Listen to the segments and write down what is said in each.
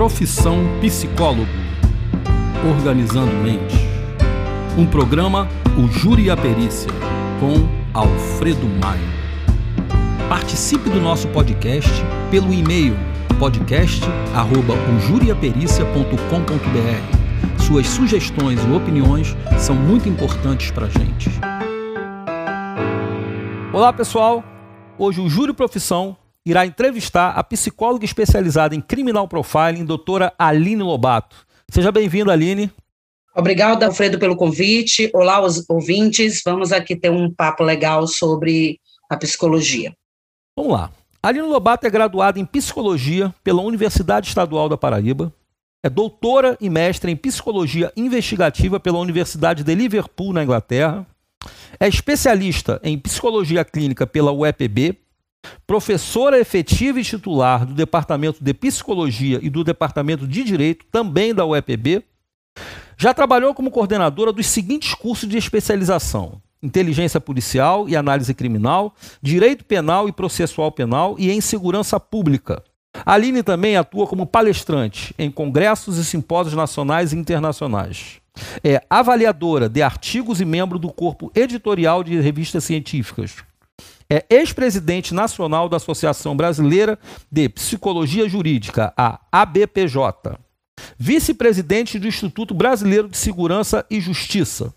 Profissão Psicólogo. Organizando Mente. Um programa O Júri e a Perícia, com Alfredo Maio. Participe do nosso podcast pelo e-mail podcast@ojuriapericia.com.br. Suas sugestões e opiniões são muito importantes para a gente. Olá, pessoal. Hoje o Júri Profissão irá entrevistar a psicóloga especializada em criminal profiling, doutora Aline Lobato. Seja bem-vinda, Aline. Obrigada, Alfredo, pelo convite. Olá, os ouvintes. Vamos aqui ter um papo legal sobre a psicologia. Vamos lá. Aline Lobato é graduada em psicologia pela Universidade Estadual da Paraíba. É doutora e mestre em psicologia investigativa pela Universidade de Liverpool, na Inglaterra. É especialista em psicologia clínica pela UEPB, professora efetiva e titular do Departamento de Psicologia e do Departamento de Direito, também da UEPB. Já trabalhou como coordenadora dos seguintes cursos de especialização: Inteligência Policial e Análise Criminal, Direito Penal e Processual Penal e em Segurança Pública. Aline também atua como palestrante em congressos e simpósios nacionais e internacionais. É avaliadora de artigos e membro do corpo editorial de revistas científicas é ex-presidente nacional da Associação Brasileira de Psicologia Jurídica, a ABPJ. Vice-presidente do Instituto Brasileiro de Segurança e Justiça.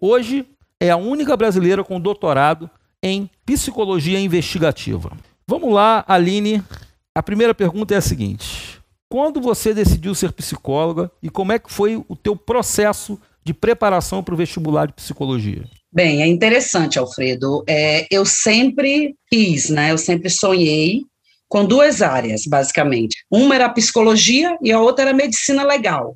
Hoje é a única brasileira com doutorado em psicologia investigativa. Vamos lá, Aline. A primeira pergunta é a seguinte: quando você decidiu ser psicóloga e como é que foi o teu processo de preparação para o vestibular de psicologia? Bem, é interessante, Alfredo. É, eu sempre quis, né? Eu sempre sonhei com duas áreas, basicamente. Uma era a psicologia e a outra era a medicina legal.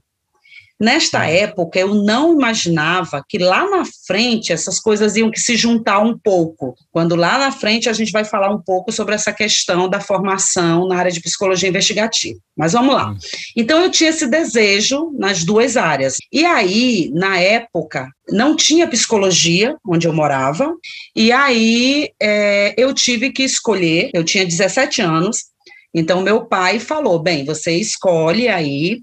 Nesta hum. época, eu não imaginava que lá na frente essas coisas iam que se juntar um pouco. Quando lá na frente a gente vai falar um pouco sobre essa questão da formação na área de psicologia investigativa. Mas vamos lá. Hum. Então, eu tinha esse desejo nas duas áreas. E aí, na época, não tinha psicologia onde eu morava. E aí, é, eu tive que escolher. Eu tinha 17 anos. Então, meu pai falou: bem, você escolhe aí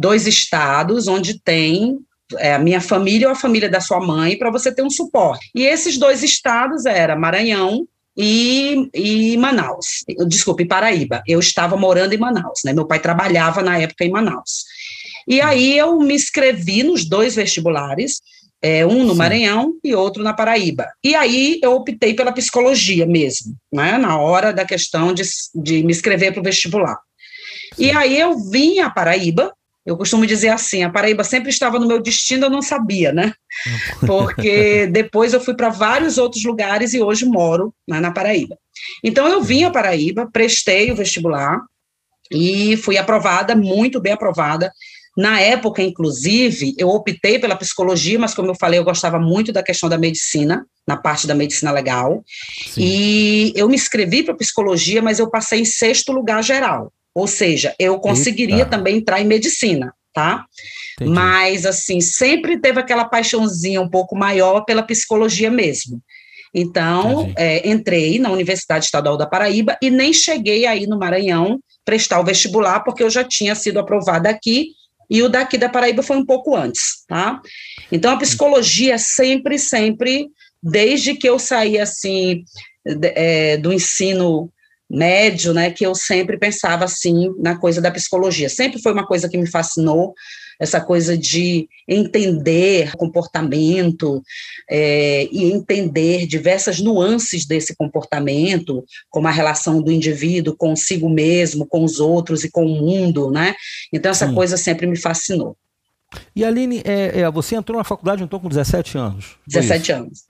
dois estados onde tem é, a minha família ou a família da sua mãe para você ter um suporte. E esses dois estados era Maranhão e, e Manaus. Desculpe, Paraíba. Eu estava morando em Manaus, né? Meu pai trabalhava na época em Manaus. E aí eu me inscrevi nos dois vestibulares, é, um no Sim. Maranhão e outro na Paraíba. E aí eu optei pela psicologia mesmo, né? Na hora da questão de, de me inscrever para o vestibular. E aí eu vim à Paraíba, eu costumo dizer assim, a Paraíba sempre estava no meu destino, eu não sabia, né? Porque depois eu fui para vários outros lugares e hoje moro né, na Paraíba. Então eu vim à Paraíba, prestei o vestibular e fui aprovada, muito bem aprovada. Na época, inclusive, eu optei pela psicologia, mas como eu falei, eu gostava muito da questão da medicina, na parte da medicina legal. Sim. E eu me inscrevi para psicologia, mas eu passei em sexto lugar geral. Ou seja, eu conseguiria Eita. também entrar em medicina, tá? Entendi. Mas, assim, sempre teve aquela paixãozinha um pouco maior pela psicologia mesmo. Então, é, entrei na Universidade Estadual da Paraíba e nem cheguei aí no Maranhão prestar o vestibular, porque eu já tinha sido aprovada aqui e o daqui da Paraíba foi um pouco antes, tá? Então, a psicologia sempre, sempre, desde que eu saí, assim, é, do ensino médio, né, que eu sempre pensava assim na coisa da psicologia. Sempre foi uma coisa que me fascinou, essa coisa de entender comportamento é, e entender diversas nuances desse comportamento, como a relação do indivíduo consigo mesmo, com os outros e com o mundo, né? Então essa Sim. coisa sempre me fascinou. E Aline, é, é, você entrou na faculdade então com 17 anos? 17 anos.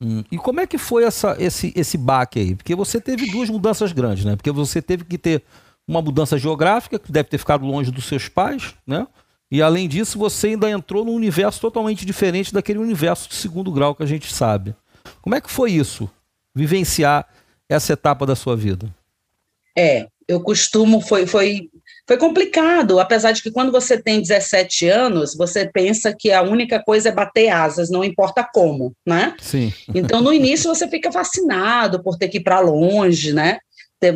Hum. E como é que foi essa, esse, esse baque aí? Porque você teve duas mudanças grandes, né? Porque você teve que ter uma mudança geográfica, que deve ter ficado longe dos seus pais, né? E além disso, você ainda entrou num universo totalmente diferente daquele universo de segundo grau que a gente sabe. Como é que foi isso? Vivenciar essa etapa da sua vida? É, eu costumo, foi, foi foi complicado, apesar de que quando você tem 17 anos, você pensa que a única coisa é bater asas, não importa como, né? Sim. Então, no início, você fica fascinado por ter que ir para longe, né?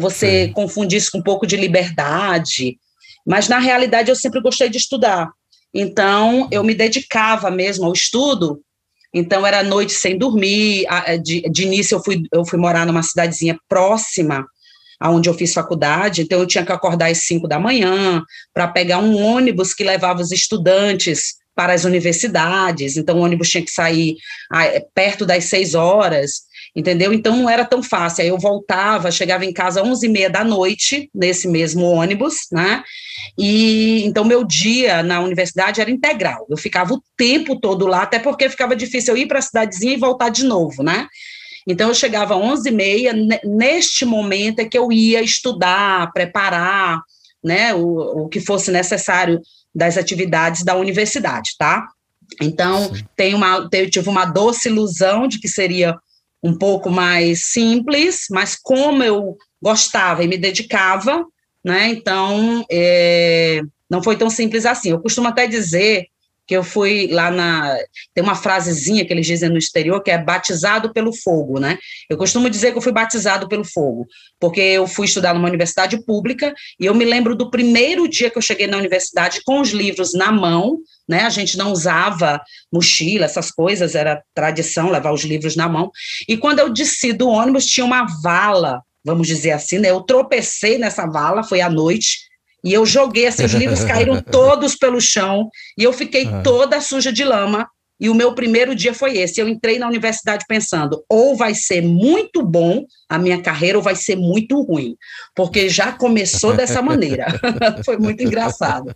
Você Sim. confundir isso com um pouco de liberdade. Mas, na realidade, eu sempre gostei de estudar. Então, eu me dedicava mesmo ao estudo. Então, era noite sem dormir. De, de início, eu fui, eu fui morar numa cidadezinha próxima aonde eu fiz faculdade, então eu tinha que acordar às cinco da manhã para pegar um ônibus que levava os estudantes para as universidades, então o ônibus tinha que sair perto das seis horas, entendeu? Então não era tão fácil. Aí eu voltava, chegava em casa às onze e meia da noite, nesse mesmo ônibus, né? E então meu dia na universidade era integral. Eu ficava o tempo todo lá, até porque ficava difícil eu ir para a cidadezinha e voltar de novo, né? Então, eu chegava às 11h30, neste momento é que eu ia estudar, preparar, né, o, o que fosse necessário das atividades da universidade, tá? Então, tem uma, eu tive uma doce ilusão de que seria um pouco mais simples, mas como eu gostava e me dedicava, né, então, é, não foi tão simples assim. Eu costumo até dizer que eu fui lá na. Tem uma frasezinha que eles dizem no exterior que é batizado pelo fogo, né? Eu costumo dizer que eu fui batizado pelo fogo, porque eu fui estudar numa universidade pública e eu me lembro do primeiro dia que eu cheguei na universidade com os livros na mão, né? A gente não usava mochila, essas coisas, era tradição levar os livros na mão. E quando eu desci do ônibus, tinha uma vala, vamos dizer assim, né? Eu tropecei nessa vala, foi à noite e eu joguei, esses livros caíram todos pelo chão, e eu fiquei ah. toda suja de lama. E o meu primeiro dia foi esse. Eu entrei na universidade pensando, ou vai ser muito bom a minha carreira, ou vai ser muito ruim. Porque já começou dessa maneira. foi muito engraçado.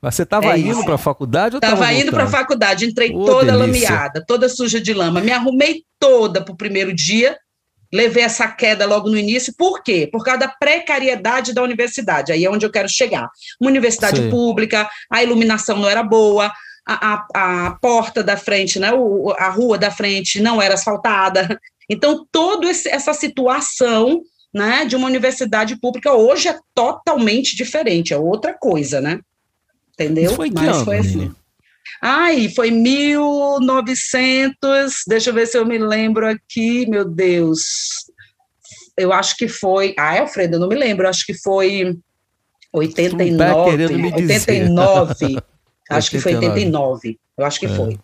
Mas você estava é indo para a faculdade ou estava indo para a faculdade, entrei oh, toda delícia. lameada, toda suja de lama. Me arrumei toda para o primeiro dia levei essa queda logo no início. Por quê? Por causa da precariedade da universidade. Aí é onde eu quero chegar. Uma universidade Sim. pública, a iluminação não era boa, a, a, a porta da frente, né, a rua da frente não era asfaltada. Então, toda essa situação né, de uma universidade pública hoje é totalmente diferente, é outra coisa, né? Entendeu? Isso foi que Mas ano, foi assim. Ai, foi 1900, deixa eu ver se eu me lembro aqui, meu Deus. Eu acho que foi. Ah, Alfredo, eu não me lembro, acho que foi 89. 89. acho que foi 89. Eu acho que é. foi.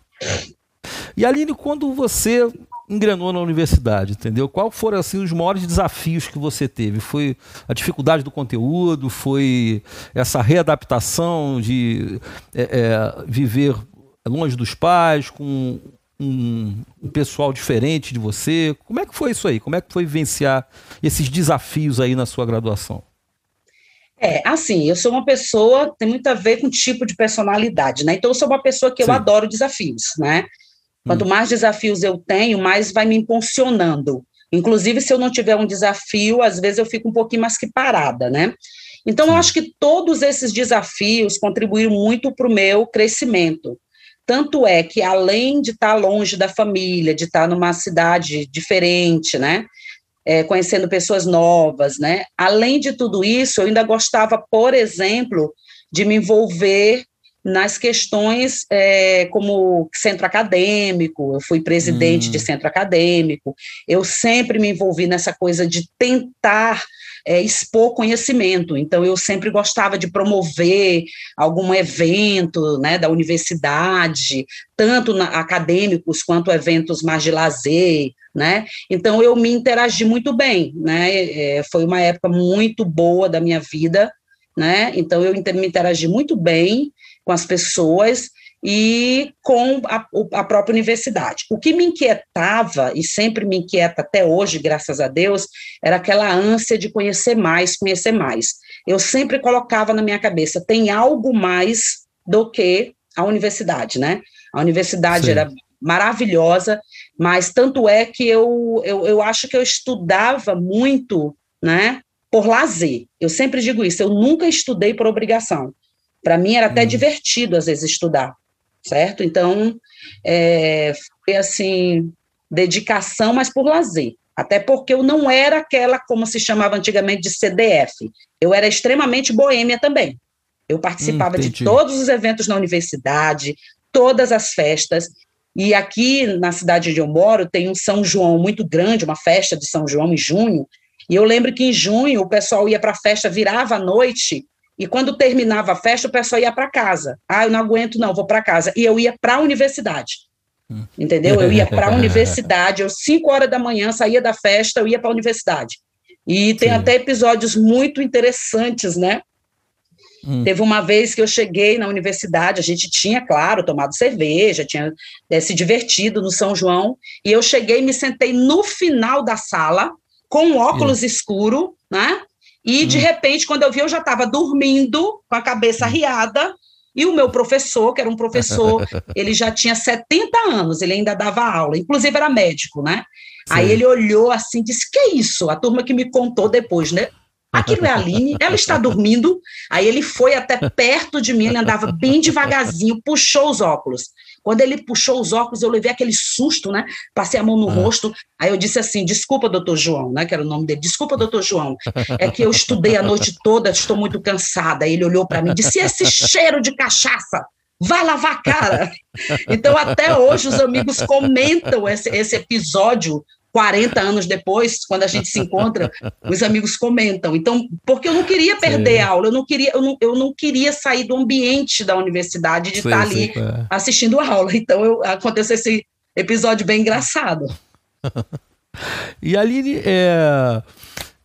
E Aline, quando você engrenou na universidade, entendeu? Qual foram assim os maiores desafios que você teve? Foi a dificuldade do conteúdo? Foi essa readaptação de é, é, viver longe dos pais, com um, um, pessoal diferente de você? Como é que foi isso aí? Como é que foi vivenciar esses desafios aí na sua graduação? É, assim, eu sou uma pessoa, tem muito a ver com tipo de personalidade, né? Então, eu sou uma pessoa que Sim. eu adoro desafios, né? Quanto hum. mais desafios eu tenho, mais vai me impulsionando. Inclusive, se eu não tiver um desafio, às vezes eu fico um pouquinho mais que parada, né? Então, eu acho que todos esses desafios contribuíram muito para o meu crescimento. Tanto é que, além de estar longe da família, de estar numa cidade diferente, né? É, conhecendo pessoas novas, né? Além de tudo isso, eu ainda gostava, por exemplo, de me envolver nas questões é, como centro acadêmico, eu fui presidente hum. de centro acadêmico, eu sempre me envolvi nessa coisa de tentar é, expor conhecimento, então eu sempre gostava de promover algum evento né, da universidade, tanto na, acadêmicos quanto eventos mais de lazer, né? Então eu me interagi muito bem, né? É, foi uma época muito boa da minha vida, né? Então eu me interagi muito bem com as pessoas e com a, a, própria universidade. O que me inquietava, e sempre me inquieta até hoje, graças a Deus, era aquela ânsia de conhecer mais, conhecer mais. Eu sempre colocava na minha cabeça: tem algo mais do que a universidade, né? A universidade Sim. era maravilhosa, mas tanto é que eu, eu, eu acho que eu estudava muito, né? Por lazer. Eu sempre digo isso, eu nunca estudei por obrigação. Para mim era até hum. divertido, às vezes, estudar, certo? Então, é, foi assim, dedicação, mas por lazer. Até porque eu não era aquela, como se chamava antigamente, de CDF. Eu era extremamente boêmia também. Eu participava hum, de todos os eventos na universidade, todas as festas. E aqui na cidade onde eu moro tem um São João muito grande, uma festa de São João em junho. E eu lembro que em junho o pessoal ia para a festa, virava à noite E quando terminava a festa, o pessoal ia para casa. Ah, eu não aguento, não, vou para casa. E eu ia para a universidade. Hum. Entendeu? Eu ia para a universidade, eu, 5 horas da manhã, saía da festa, eu ia para a universidade. E tem Sim. até episódios muito interessantes, né? Hum. Teve uma vez que eu cheguei na universidade, a gente tinha, claro, tomado cerveja, tinha é, se divertido no São João, e eu cheguei e me sentei no final da sala, com um óculos hum. escuro, né? E, hum. de repente, quando eu vi, eu já estava dormindo, com a cabeça hum. riada, e o meu professor, que era um professor, ele já tinha 70 anos, ele ainda dava aula, inclusive era médico, né? Sim. Aí ele olhou assim, disse: Que é isso? A turma que me contou depois, né? Aquilo é a Aline, ela está dormindo. Aí ele foi até perto de mim, ele andava bem devagarzinho, puxou os óculos. Quando ele puxou os óculos, eu levei aquele susto, né? Passei a mão no ah. rosto. Aí eu disse assim: desculpa, doutor João, né? Que era o nome dele. Desculpa, doutor João. É que eu estudei a noite toda, estou muito cansada. Aí ele olhou para mim e disse: esse cheiro de cachaça? Vai lavar a cara. Então, até hoje, os amigos comentam esse, esse episódio 40 anos depois, quando a gente se encontra, os amigos comentam. Então, porque eu não queria perder sim. a aula, eu não queria, eu não, eu não queria sair do ambiente da universidade de sim, estar ali sim, é. assistindo a aula. Então, eu, aconteceu esse episódio bem engraçado. e Aline, é,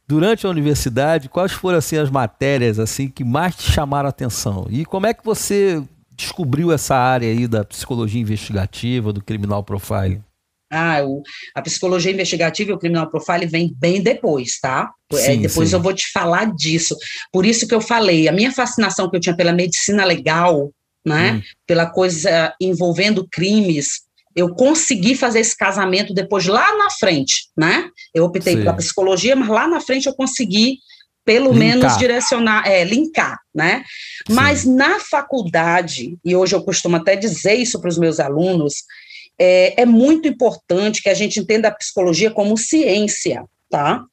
durante a universidade, quais foram assim as matérias assim que mais te chamaram a atenção? E como é que você descobriu essa área aí da psicologia investigativa, do criminal profiling? Ah, o, a psicologia investigativa e o criminal profile vem bem depois, tá? É, sim, é, depois sim. eu vou te falar disso. Por isso que eu falei, a minha fascinação que eu tinha pela medicina legal, né? Hum. Pela coisa envolvendo crimes, eu consegui fazer esse casamento depois lá na frente, né? Eu optei sim. pela psicologia, mas lá na frente eu consegui pelo linkar. menos direcionar, é, linkar, né? Mas na faculdade, e hoje eu costumo até dizer isso para os meus alunos, é, é muito importante que a gente entenda a psicologia como ciência, tá?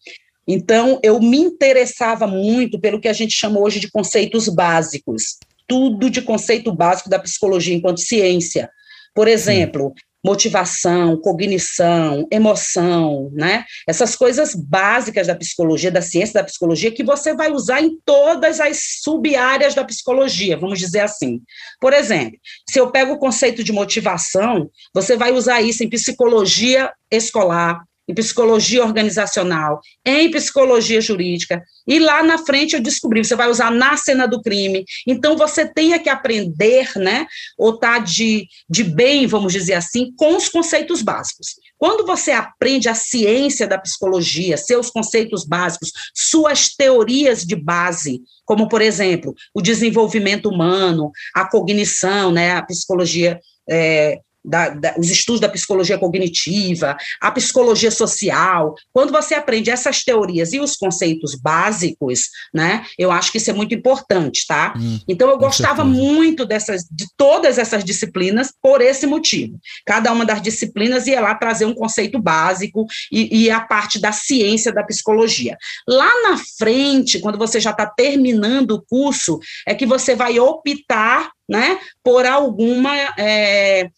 Então, eu me interessava muito pelo que a gente chama hoje de conceitos básicos, tudo de conceito básico da psicologia enquanto ciência. Por exemplo, motivação, cognição, emoção, né? Essas coisas básicas da psicologia, da ciência da psicologia, que você vai usar em todas as sub-áreas da psicologia, vamos dizer assim. Por exemplo, se eu pego o conceito de motivação, você vai usar isso em psicologia escolar, em psicologia organizacional, em psicologia jurídica, e lá na frente eu descobri, você vai usar na cena do crime. Então você tenha que aprender, né, ou tá de, de bem, vamos dizer assim, com os conceitos básicos. Quando você aprende a ciência da psicologia, seus conceitos básicos, suas teorias de base, como por exemplo, o desenvolvimento humano, a cognição, né, a psicologia é, da, da, os estudos da psicologia cognitiva, a psicologia social, quando você aprende essas teorias e os conceitos básicos, né, eu acho que isso é muito importante, tá? Hum, então eu gostava certeza. muito dessas, de todas essas disciplinas por esse motivo. Cada uma das disciplinas ia lá trazer um conceito básico e, e a parte da ciência da psicologia. Lá na frente, quando você já está terminando o curso, é que você vai optar, né, por alguma é,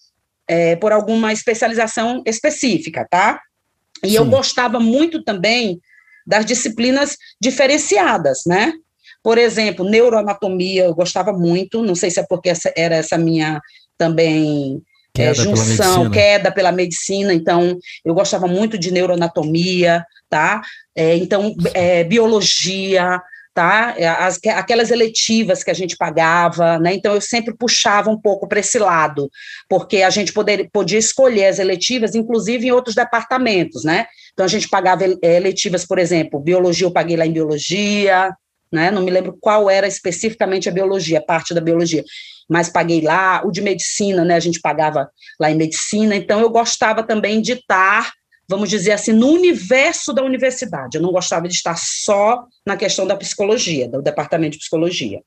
é, por alguma especialização específica, tá? E Sim. eu gostava muito também das disciplinas diferenciadas, né? Por exemplo, neuroanatomia, eu gostava muito, não sei se é porque essa, era essa minha também é, junção, pela queda pela medicina, então eu gostava muito de neuroanatomia, tá? É, então, é, biologia, tá? É, as, aquelas eletivas que a gente pagava, né? Então eu sempre puxava um pouco para esse lado, porque a gente poder, podia escolher as eletivas, inclusive em outros departamentos, né? Então a gente pagava eletivas, por exemplo, biologia eu paguei lá em biologia, né? Não me lembro qual era especificamente a biologia, parte da biologia, mas paguei lá, o de medicina, né? A gente pagava lá em medicina, então eu gostava também de estar vamos dizer assim, no universo da universidade. Eu não gostava de estar só na questão da psicologia, do departamento de psicologia.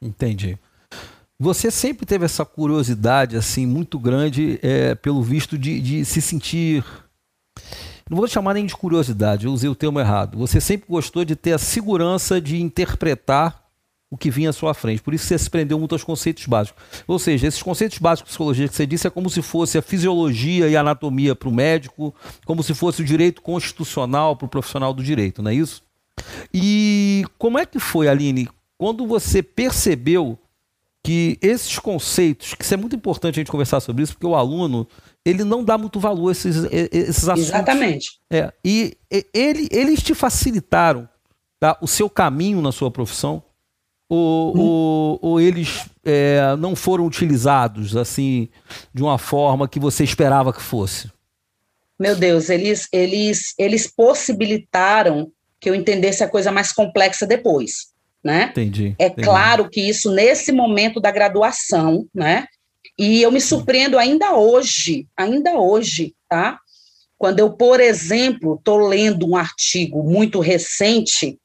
Entendi. Você sempre teve essa curiosidade assim muito grande, é, pelo visto de, de se sentir não vou chamar nem de curiosidade, eu usei o termo errado. Você sempre gostou de ter a segurança de interpretar o que vinha à sua frente. Por isso você se prendeu muito aos conceitos básicos. Ou seja, esses conceitos básicos de psicologia que você disse é como se fosse a fisiologia e a anatomia para o médico, como se fosse o direito constitucional para o profissional do direito, não é isso? E como é que foi, Aline, quando você percebeu que esses conceitos, que isso é muito importante a gente conversar sobre isso, porque o aluno ele não dá muito valor a esses, esses assuntos. Exatamente. É, e, e ele, eles te facilitaram tá, o seu caminho na sua profissão? Ou, hum. ou, ou eles é, não foram utilizados assim de uma forma que você esperava que fosse? Meu Deus, eles, eles, eles possibilitaram que eu entendesse a coisa mais complexa depois, né? Entendi. É entendi. claro que isso nesse momento da graduação, né? E eu me surpreendo ainda hoje, ainda hoje, tá? Quando eu, por exemplo, estou lendo um artigo muito recente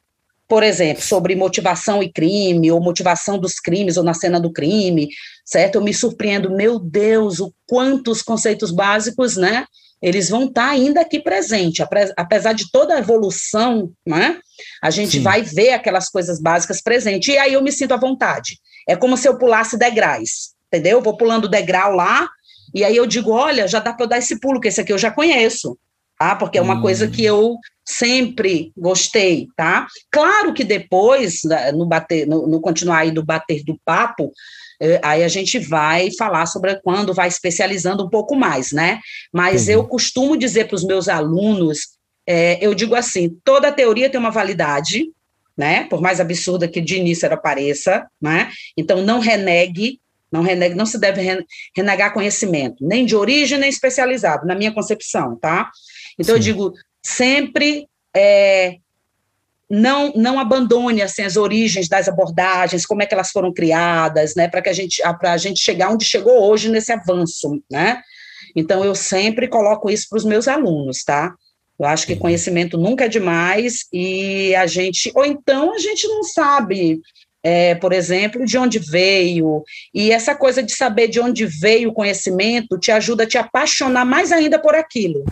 por exemplo, sobre motivação e crime, ou motivação dos crimes, ou na cena do crime, certo? Eu me surpreendo, meu Deus, o quantos conceitos básicos, né? Eles vão estar tá ainda aqui presente, apesar de toda a evolução, né? A gente Sim. vai ver aquelas coisas básicas presentes, e aí eu me sinto à vontade. É como se eu pulasse degraus, entendeu? Eu vou pulando degrau lá, e aí eu digo, olha, já dá para eu dar esse pulo, que esse aqui eu já conheço, tá? Porque é uma hum. coisa que eu sempre gostei, tá? Claro que depois, né, no, bater, no, no continuar aí do bater do papo, eh, aí a gente vai falar sobre quando vai especializando um pouco mais, né? Mas uhum. eu costumo dizer para os meus alunos, é, eu digo assim, toda teoria tem uma validade, né? Por mais absurda que de início ela pareça, né? Então não renegue, não renegue, não se deve renegar conhecimento, nem de origem nem especializado, na minha concepção, tá? Então Sim. eu digo, sempre é, não, não abandone assim, as origens das abordagens, como é que elas foram criadas, né, para que a gente, para a gente chegar onde chegou hoje nesse avanço, né? Então eu sempre coloco isso para os meus alunos, tá? Eu acho que conhecimento nunca é demais e a gente, ou então a gente não sabe, é, por exemplo, de onde veio, e essa coisa de saber de onde veio o conhecimento te ajuda a te apaixonar mais ainda por aquilo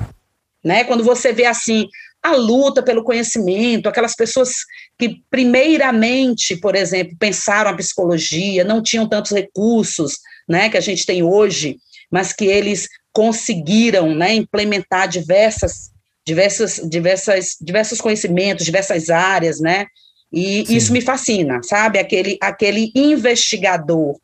né? Quando você vê assim a luta pelo conhecimento, aquelas pessoas que primeiramente, por exemplo, pensaram a psicologia, não tinham tantos recursos, né, que a gente tem hoje, mas que eles conseguiram, né, implementar diversas diversas diversas diversos conhecimentos, diversas áreas, né? E Sim. isso me fascina, sabe? Aquele aquele investigador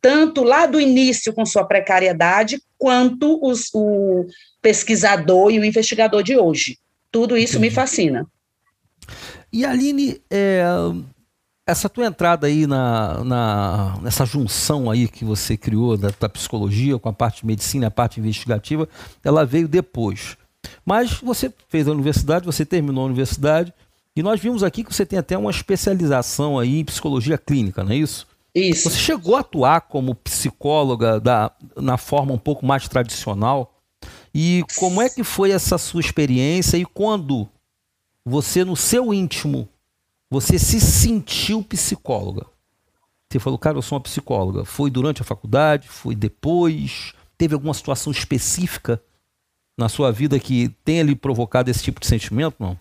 tanto lá do início com sua precariedade, quanto os, o pesquisador e o investigador de hoje. Tudo isso Entendi. me fascina. E Aline, é, essa tua entrada aí na, na, nessa junção aí que você criou da, da psicologia com a parte de medicina a parte investigativa, ela veio depois. Mas você fez a universidade, você terminou a universidade, e nós vimos aqui que você tem até uma especialização aí em psicologia clínica, não é isso? Isso. Você chegou a atuar como psicóloga da, na forma um pouco mais tradicional? E como é que foi essa sua experiência e quando você, no seu íntimo, você se sentiu psicóloga? Você falou, cara, eu sou uma psicóloga. Foi durante a faculdade? Foi depois? Teve alguma situação específica na sua vida que tenha lhe provocado esse tipo de sentimento, não?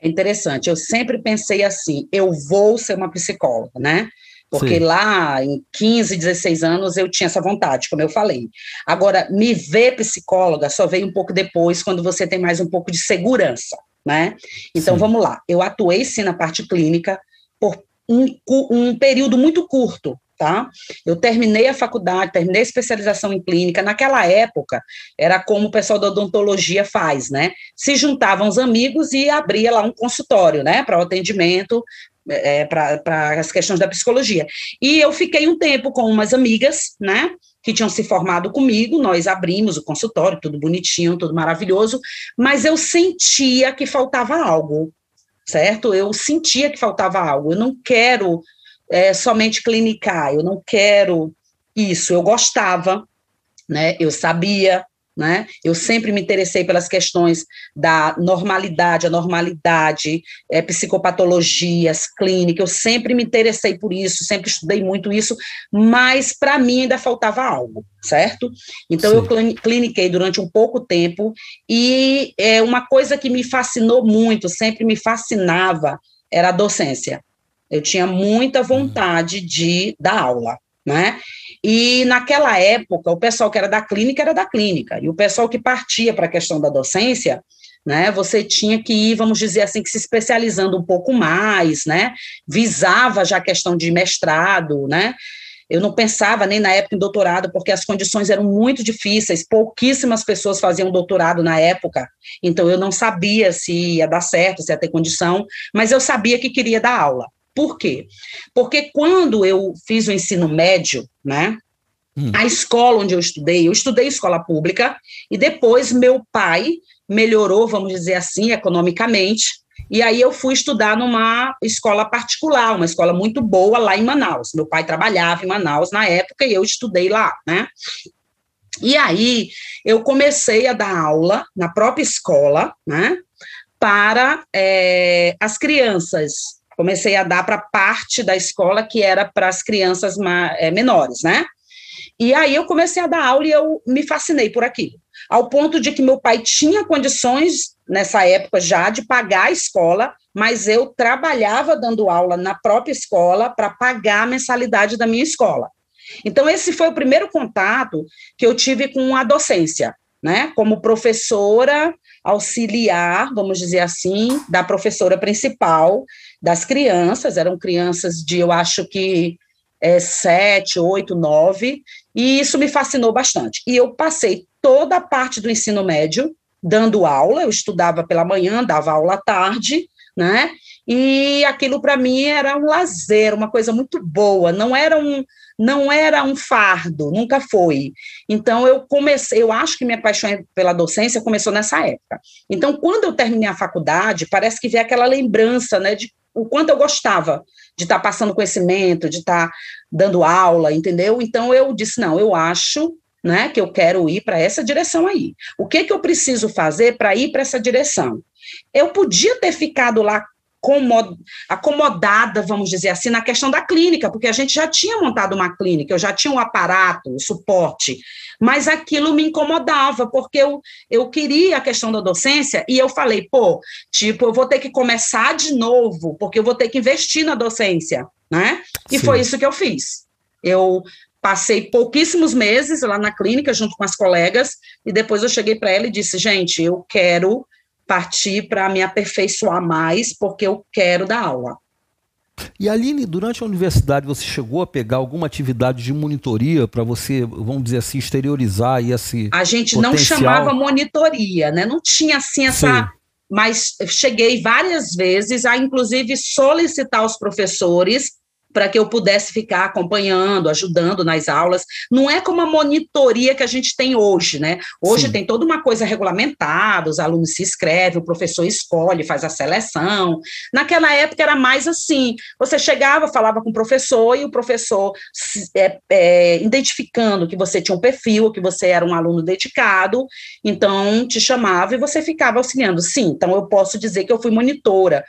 É interessante. Eu sempre pensei assim: eu vou ser uma psicóloga, né? Porque Sim. lá, em 15, 16 anos, eu tinha essa vontade, como eu falei. Agora, me ver psicóloga só veio um pouco depois, quando você tem mais um pouco de segurança, né? Então, sim. vamos lá. Eu atuei, sim, na parte clínica por um, um período muito curto, tá? Eu terminei a faculdade, terminei a especialização em clínica. Naquela época, era como o pessoal da odontologia faz, né? Se juntavam os amigos e abria lá um consultório, né, para o atendimento é, para as questões da psicologia. E eu fiquei um tempo com umas amigas, né, que tinham se formado comigo, nós abrimos o consultório, tudo bonitinho, tudo maravilhoso, mas eu sentia que faltava algo, certo? Eu sentia que faltava algo. Eu não quero é, somente clinicar, eu não quero isso. Eu gostava, né? Eu sabia, né? Eu sempre me interessei pelas questões da normalidade, a normalidade, é, psicopatologias, clínica, eu sempre me interessei por isso, sempre estudei muito isso, mas para mim ainda faltava algo, certo? Então Sim. eu cliniquei durante um pouco tempo e é uma coisa que me fascinou muito, sempre me fascinava, era a docência. Eu tinha muita hum. vontade de dar aula, né? E naquela época, o pessoal que era da clínica era da clínica, e o pessoal que partia para a questão da docência né? Você tinha que ir, vamos dizer assim, que se especializando um pouco mais, né? Visava já a questão de mestrado, né? Eu não pensava nem na época em doutorado, porque as condições eram muito difíceis, pouquíssimas pessoas faziam doutorado na época, então eu não sabia se ia dar certo, se ia ter condição, mas eu sabia que queria dar aula. Por quê? Porque quando eu fiz o ensino médio, né, hum. a escola onde eu estudei, eu estudei escola pública, e depois meu pai melhorou, vamos dizer assim, economicamente, e aí eu fui estudar numa escola particular, uma escola muito boa lá em Manaus. Meu pai trabalhava em Manaus na época e eu estudei lá, né? E aí eu comecei a dar aula na própria escola, né? Para é, as crianças. Comecei a dar para parte da escola que era para as crianças é, menores, né? E aí eu comecei a dar aula e eu me fascinei por aquilo, ao ponto de que meu pai tinha condições nessa época já de pagar a escola, mas eu trabalhava dando aula na própria escola para pagar a mensalidade da minha escola. Então esse foi o primeiro contato que eu tive com a docência, né? Como professora auxiliar, vamos dizer assim, da professora principal das crianças, eram crianças de, eu acho que é, sete, oito, nove, e isso me fascinou bastante. E eu passei toda a parte do ensino médio dando aula, eu estudava pela manhã, dava aula à tarde, né? E aquilo para mim era um lazer, uma coisa muito boa, não era um não era um fardo, nunca foi. Então eu comecei, eu acho que minha paixão pela docência começou nessa época. Então quando eu terminei a faculdade, parece que veio aquela lembrança, né, de o quanto eu gostava de estar tá passando conhecimento, de estar tá dando aula, entendeu? Então eu disse, não, eu acho né, que eu quero ir para essa direção aí. O que que eu preciso fazer para ir para essa direção? Eu podia ter ficado lá acomodada, vamos dizer assim, na questão da clínica, porque a gente já tinha montado uma clínica, eu já tinha um aparato, um suporte, mas aquilo me incomodava, porque eu, eu queria a questão da docência, e eu falei, pô, tipo, eu vou ter que começar de novo, porque eu vou ter que investir na docência, né? E Sim. foi isso que eu fiz. Eu Passei pouquíssimos meses lá na clínica junto com as colegas e depois eu cheguei para ela e disse: gente, eu quero partir para me aperfeiçoar mais porque eu quero dar aula. E Aline, durante a universidade você chegou a pegar alguma atividade de monitoria para você, vamos dizer assim, exteriorizar esse A gente potencial? não chamava monitoria, né? Não tinha assim essa, Sim. mas cheguei várias vezes a inclusive solicitar aos professores para que eu pudesse ficar acompanhando, ajudando nas aulas. Não é como a monitoria que a gente tem hoje, né? Hoje Sim. tem toda uma coisa regulamentada, os alunos se inscrevem, o professor escolhe, faz a seleção. Naquela época era mais assim: você chegava, falava com o professor e o professor é, é, identificando que você tinha um perfil, que você era um aluno dedicado, então te chamava e você ficava auxiliando. Sim, então eu posso dizer que eu fui monitora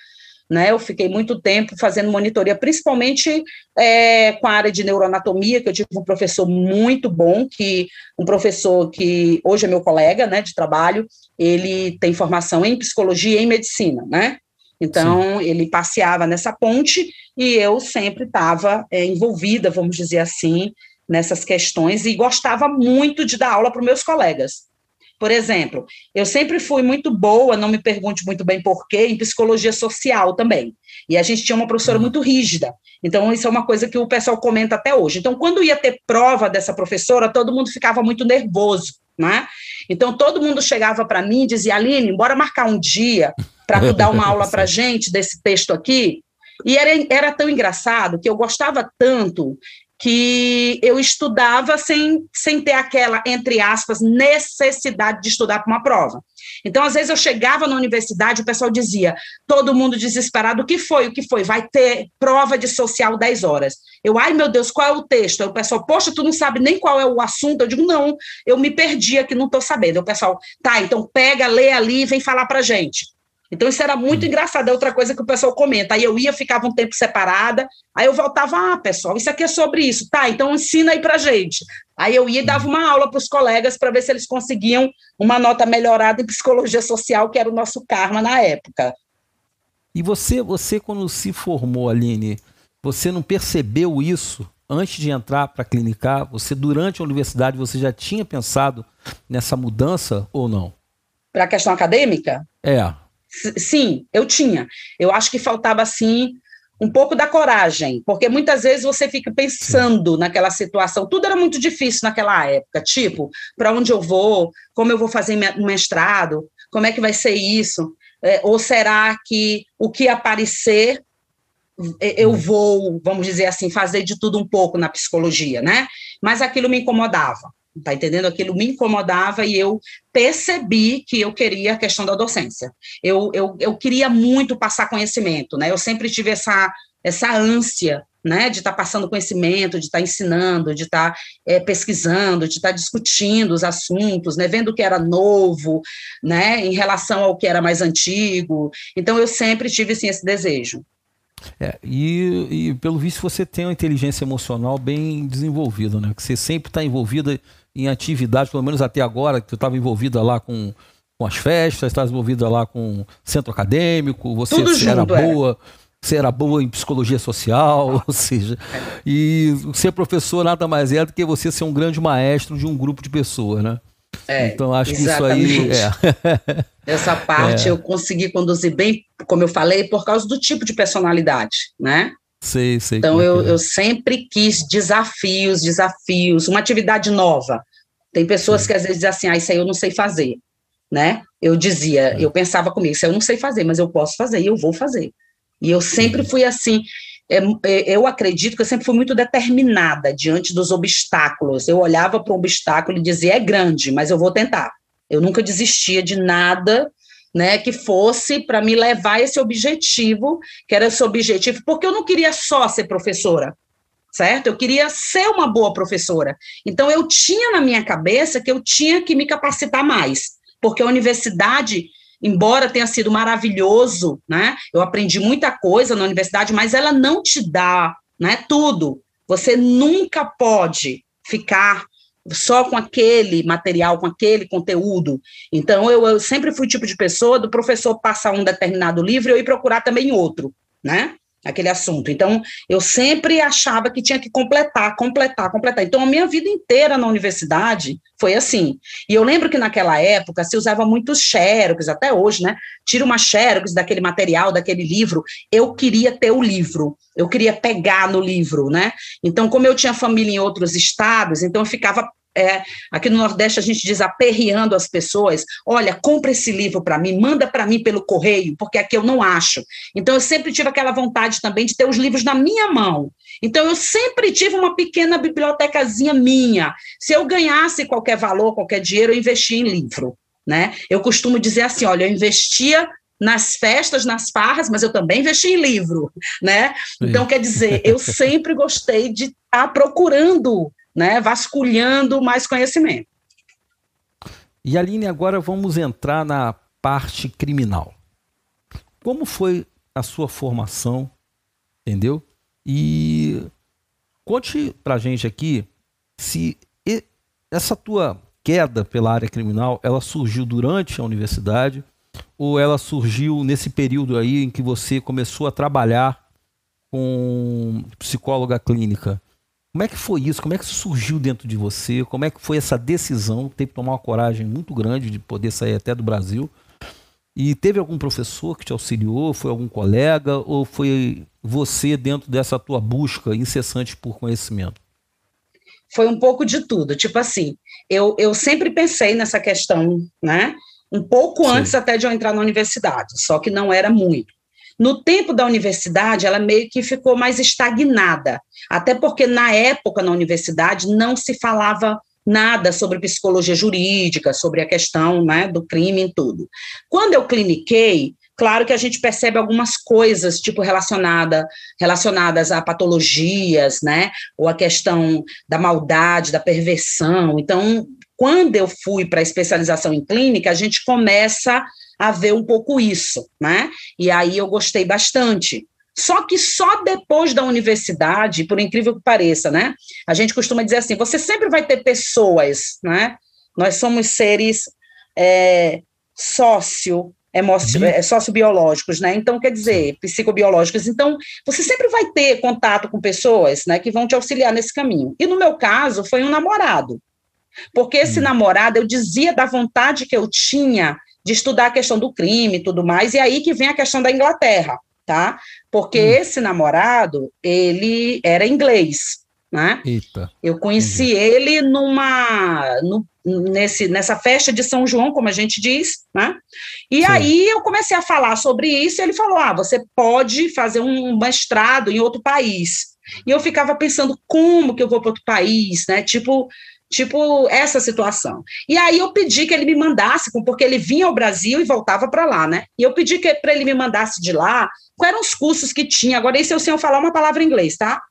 né? Eu fiquei muito tempo fazendo monitoria, principalmente é, com a área de neuroanatomia, que eu tive um professor muito bom, que um professor que hoje é meu colega, né, de trabalho, ele tem formação em psicologia e em medicina, né? Então, Sim. ele passeava nessa ponte e eu sempre estava é, envolvida, vamos dizer assim, nessas questões e gostava muito de dar aula para os meus colegas. Por exemplo, eu sempre fui muito boa, não me pergunte muito bem porquê, em psicologia social também. E a gente tinha uma professora uhum. muito rígida. Então, isso é uma coisa que o pessoal comenta até hoje. Então, quando ia ter prova dessa professora, todo mundo ficava muito nervoso, né? Então, todo mundo chegava para mim e dizia, Aline, bora marcar um dia para tu dar uma aula para gente desse texto aqui. E era, era tão engraçado que eu gostava tanto que eu estudava sem, sem ter aquela, entre aspas, necessidade de estudar para uma prova. Então, às vezes, eu chegava na universidade, o pessoal dizia, todo mundo desesperado, o que foi, o que foi? Vai ter prova de social 10 horas. Eu, ai meu Deus, qual é o texto? Aí o pessoal, poxa, tu não sabe nem qual é o assunto? Eu digo, não, eu me perdi aqui, não estou sabendo. o pessoal, tá, então pega, lê ali e vem falar para gente. Então, isso era muito hum. engraçado. É outra coisa que o pessoal comenta. Aí eu ia, ficava um tempo separada, aí eu voltava, ah, pessoal, isso aqui é sobre isso. Tá, então ensina aí pra gente. Aí eu ia e dava uma aula para os colegas para ver se eles conseguiam uma nota melhorada em psicologia social, que era o nosso karma na época. E você, você quando se formou, Aline, você não percebeu isso antes de entrar para clinicar? Você durante a universidade você já tinha pensado nessa mudança ou não? para a questão acadêmica? É. Sim, eu tinha. Eu acho que faltava, assim, um pouco da coragem, porque muitas vezes você fica pensando naquela situação. Tudo era muito difícil naquela época, tipo, para onde eu vou, como eu vou fazer um mestrado, como é que vai ser isso? É, ou será que o que aparecer eu hum. vou, vamos dizer assim, fazer de tudo um pouco na psicologia, né? Mas aquilo me incomodava, tá entendendo? Aquilo me incomodava e eu percebi que eu queria a questão da docência. Eu, eu, eu queria muito passar conhecimento, né? Eu sempre tive essa, essa ânsia, né? De estar tá passando conhecimento, de estar tá ensinando, de estar tá, é, pesquisando, de estar tá discutindo os assuntos, né? Vendo o que era novo, né? Em relação ao que era mais antigo. Então, eu sempre tive, assim, esse desejo. É, e, e, pelo visto você tem uma inteligência emocional bem desenvolvida, né? Que você sempre está envolvida em atividades, pelo menos até agora, que você estava envolvida lá com, com as festas, estava envolvida lá com centro acadêmico, você, você era é. boa, você era boa em psicologia social, ou seja, e ser professor nada mais é do que você ser um grande maestro de um grupo de pessoas, né? É, então acho exatamente. que isso aí é. Essa parte é. eu consegui conduzir bem, como eu falei, por causa do tipo de personalidade, né? Sei, sei. Então eu, é. eu sempre quis desafios, desafios, uma atividade nova. Tem pessoas que às vezes dizem assim, ah, isso aí eu não sei fazer, né? Eu dizia, é. eu pensava comigo, isso aí eu não sei fazer, mas eu posso fazer e eu vou fazer. E eu sempre fui assim, é, é, eu acredito que eu sempre fui muito determinada diante dos obstáculos. Eu olhava para um obstáculo e dizia, é grande, mas eu vou tentar. Eu nunca desistia de nada né, que fosse para me levar esse objetivo, que era esse objetivo, porque eu não queria só ser professora, certo? Eu queria ser uma boa professora. Então eu tinha na minha cabeça que eu tinha que me capacitar mais, porque a universidade embora tenha sido maravilhoso, né? Eu aprendi muita coisa na universidade, mas ela não te dá, né, tudo. Você nunca pode ficar só com aquele material, com aquele conteúdo. Então, eu, eu sempre fui o tipo de pessoa do professor passar um determinado livro e eu ir procurar também outro, né? Aquele assunto. Então, eu sempre achava que tinha que completar, completar, completar. Então, a minha vida inteira na universidade foi assim. E eu lembro que naquela época se usava muitos xerox, até hoje, né? Tira uma xerox daquele material, daquele livro. Eu queria ter o livro, eu queria pegar no livro, né? Então, como eu tinha família em outros estados, então eu ficava é, aqui no Nordeste a gente diz aperreando as pessoas, olha, compra esse livro para mim, manda para mim pelo correio, porque aqui eu não acho. Então eu sempre tive aquela vontade também de ter os livros na minha mão. Então eu sempre tive uma pequena bibliotecazinha minha. Se eu ganhasse qualquer valor, qualquer dinheiro, eu investia em livro, né? Eu costumo dizer assim, olha, eu investia nas festas, nas farras, mas eu também investi em livro, né? Então, quer dizer, eu sempre gostei de estar tá procurando né, vasculhando mais conhecimento. E Aline, agora vamos entrar na parte criminal. Como foi a sua formação, entendeu? E conte pra gente aqui se essa tua queda pela área criminal, ela surgiu durante a universidade ou ela surgiu nesse período aí em que você começou a trabalhar com psicóloga clínica? Como é que foi isso? Como é que isso surgiu dentro de você? Como é que foi essa decisão? Teve que tomar uma coragem muito grande de poder sair até do Brasil. E teve algum professor que te auxiliou? Foi algum colega? Ou foi você dentro dessa tua busca incessante por conhecimento? Foi um pouco de tudo. Tipo assim, eu, eu sempre pensei nessa questão, né? Um pouco Sim. antes até de eu entrar na universidade, só que não era muito. No tempo da universidade, ela meio que ficou mais estagnada, até porque na época na universidade não se falava nada sobre psicologia jurídica, sobre a questão né, do crime e tudo. Quando eu cliniquei, claro que a gente percebe algumas coisas, tipo relacionada, relacionadas a patologias, né, ou a questão da maldade, da perversão. Então, quando eu fui para a especialização em clínica, a gente começa a ver um pouco isso, né? E aí eu gostei bastante. Só que só depois da universidade, por incrível que pareça, né? A gente costuma dizer assim: você sempre vai ter pessoas, né? Nós somos seres é, sócio, emocio, é, sociobiológicos, né? Então, quer dizer, psicobiológicos. Então, você sempre vai ter contato com pessoas, né, que vão te auxiliar nesse caminho. E no meu caso, foi um namorado. Porque esse hum. namorado, eu dizia da vontade que eu tinha de estudar a questão do crime e tudo mais, e aí que vem a questão da Inglaterra, tá? Porque hum. esse namorado, ele era inglês, né? Eita. Eu conheci ele numa no, nesse, nessa festa de São João, como a gente diz, né? E Sim. aí eu comecei a falar sobre isso, e ele falou: "Ah, você pode fazer um mestrado em outro país". E eu ficava pensando como que eu vou para outro país, né? Tipo, tipo essa situação. E aí eu pedi que ele me mandasse, porque ele vinha ao Brasil e voltava para lá, né? E eu pedi que para ele me mandasse de lá quais eram os cursos que tinha. Agora, isso eu sei falar uma palavra em inglês, tá?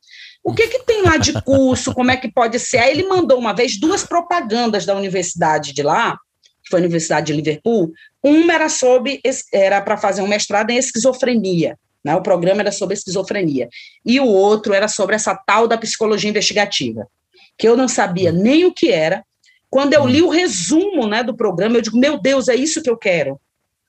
O que, que tem lá de curso? Como é que pode ser? Aí ele mandou uma vez duas propagandas da universidade de lá, que foi a Universidade de Liverpool. Uma era sobre era para fazer um mestrado em esquizofrenia. Né? O programa era sobre esquizofrenia. E o outro era sobre essa tal da psicologia investigativa, que eu não sabia nem o que era. Quando eu li o resumo né, do programa, eu digo, meu Deus, é isso que eu quero.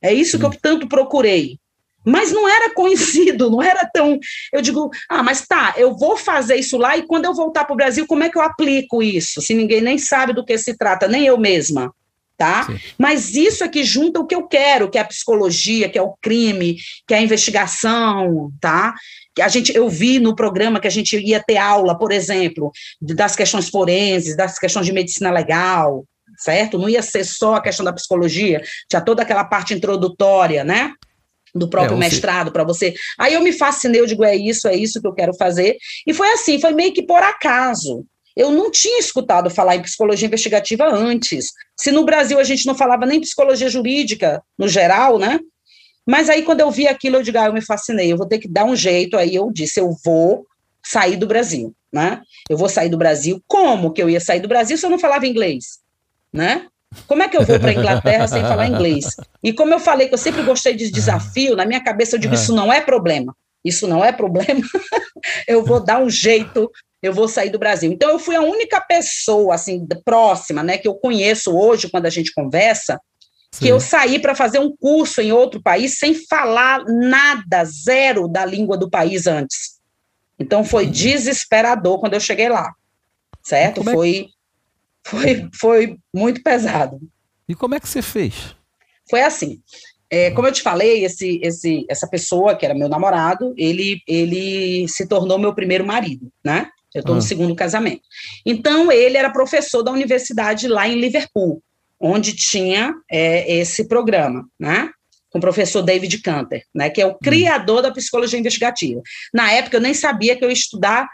É isso que eu tanto procurei mas não era conhecido, não era tão. Eu digo, ah, mas tá, eu vou fazer isso lá e quando eu voltar para o Brasil, como é que eu aplico isso? Se ninguém nem sabe do que se trata, nem eu mesma. Tá? Sim. Mas isso é que junta o que eu quero, que é a psicologia, que é o crime, que é a investigação, tá? Que a gente, eu vi no programa que a gente ia ter aula, por exemplo, das questões forenses, das questões de medicina legal, certo? Não ia ser só a questão da psicologia, tinha toda aquela parte introdutória, né? do próprio é, mestrado para você. Aí eu me fascinei, eu digo, é isso, é isso que eu quero fazer. E foi assim, foi meio que por acaso. Eu não tinha escutado falar em psicologia investigativa antes. Se no Brasil a gente não falava nem psicologia jurídica, no geral, né? Mas aí, quando eu vi aquilo, eu digo, ah, eu me fascinei, eu vou ter que dar um jeito. Aí eu disse, eu vou sair do Brasil, né? Eu vou sair do Brasil. Como que eu ia sair do Brasil se eu não falava inglês, né? Como é que eu vou para a Inglaterra sem falar inglês? E como eu falei que eu sempre gostei de desafio, na minha cabeça eu digo, isso não é problema. Isso não é problema. eu vou dar um jeito, eu vou sair do Brasil. Então eu fui a única pessoa assim próxima, né, que eu conheço hoje quando a gente conversa, Sim. que eu saí para fazer um curso em outro país sem falar nada, zero da língua do país antes. Então foi desesperador quando eu cheguei lá. Certo? É foi foi, foi muito pesado. E como é que você fez? Foi assim. É, como eu te falei, esse, esse, essa pessoa que era meu namorado, ele, ele se tornou meu primeiro marido, né? Eu estou ah. no segundo casamento. Então, ele era professor da universidade lá em Liverpool, onde tinha é, esse programa, né? Com o professor David Canter, né? Que é o hum. criador da psicologia investigativa. Na época, eu nem sabia que eu ia estudar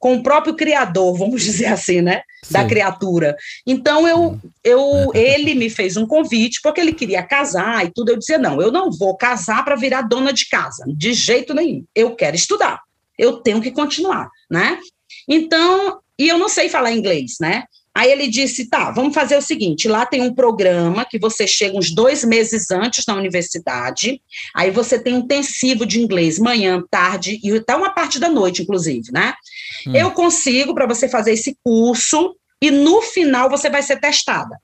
com o próprio criador, vamos dizer assim, né, Sim. da criatura. Então eu, hum. eu, ele me fez um convite porque ele queria casar e tudo. Eu dizia não, eu não vou casar para virar dona de casa, de jeito nenhum. Eu quero estudar, eu tenho que continuar, né? Então, e eu não sei falar inglês, né? Aí ele disse: tá, vamos fazer o seguinte: lá tem um programa que você chega uns dois meses antes na universidade, aí você tem um intensivo de inglês manhã, tarde e até uma parte da noite, inclusive, né? Hum. Eu consigo para você fazer esse curso e no final você vai ser testada.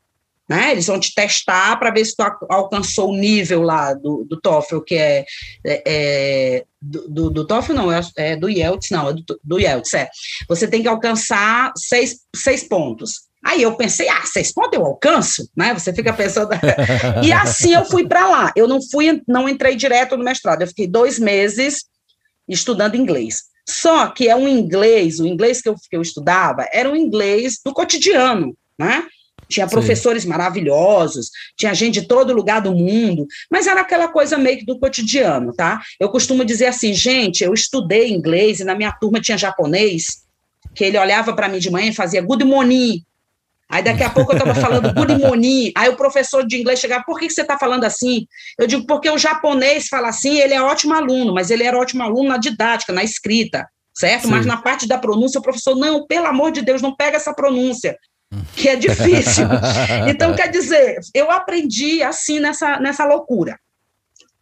Né? Eles vão te testar para ver se tu alcançou o nível lá do, do TOEFL, que é, é, é do, do, TOEFL não, é, é do IELTS, não, é do, do IELTS, é. Você tem que alcançar seis, seis pontos. Aí eu pensei, ah, seis pontos eu alcanço, né? Você fica pensando. e assim eu fui para lá. Eu não fui, não entrei direto no mestrado. Eu fiquei dois meses estudando inglês. Só que é um inglês, o inglês que eu, que eu estudava era um inglês do cotidiano, né? Tinha professores Sim. maravilhosos, tinha gente de todo lugar do mundo, mas era aquela coisa meio que do cotidiano, tá? Eu costumo dizer assim, gente, eu estudei inglês e na minha turma tinha japonês, que ele olhava para mim de manhã e fazia good morning. Aí daqui a pouco eu estava falando good morning. Aí o professor de inglês chegava, por que, que você está falando assim? Eu digo, porque o japonês fala assim, ele é ótimo aluno, mas ele era ótimo aluno na didática, na escrita, certo? Sim. Mas na parte da pronúncia, o professor, não, pelo amor de Deus, não pega essa pronúncia que é difícil. então, quer dizer, eu aprendi assim nessa, nessa loucura.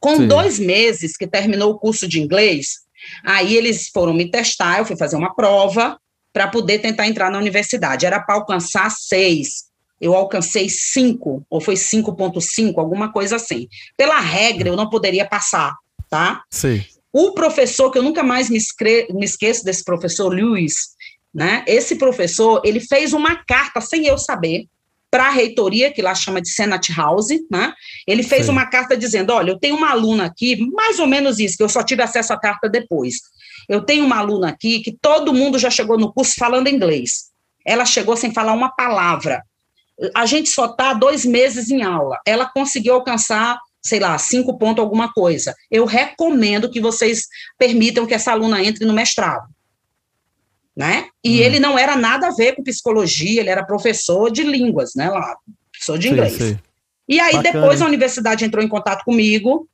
Com Sim. dois meses que terminou o curso de inglês, aí eles foram me testar, eu fui fazer uma prova para poder tentar entrar na universidade. Era para alcançar seis. Eu alcancei cinco, ou foi 5,5, alguma coisa assim. Pela regra, eu não poderia passar, tá? Sim. O professor, que eu nunca mais me, me esqueço desse professor Lewis, né? Esse professor, ele fez uma carta sem eu saber, para a reitoria, que lá chama de Senate House, né? Ele fez Sim. uma carta dizendo: olha, eu tenho uma aluna aqui, mais ou menos isso, que eu só tive acesso à carta depois. Eu tenho uma aluna aqui que todo mundo já chegou no curso falando inglês. Ela chegou sem falar uma palavra. A gente só está dois meses em aula. Ela conseguiu alcançar, sei lá, cinco pontos alguma coisa. Eu recomendo que vocês permitam que essa aluna entre no mestrado né? E hum. ele não era nada a ver com psicologia, ele era professor de línguas, né, lá, professor de inglês. Sim, sim. E aí Bacana, depois a universidade entrou em contato comigo,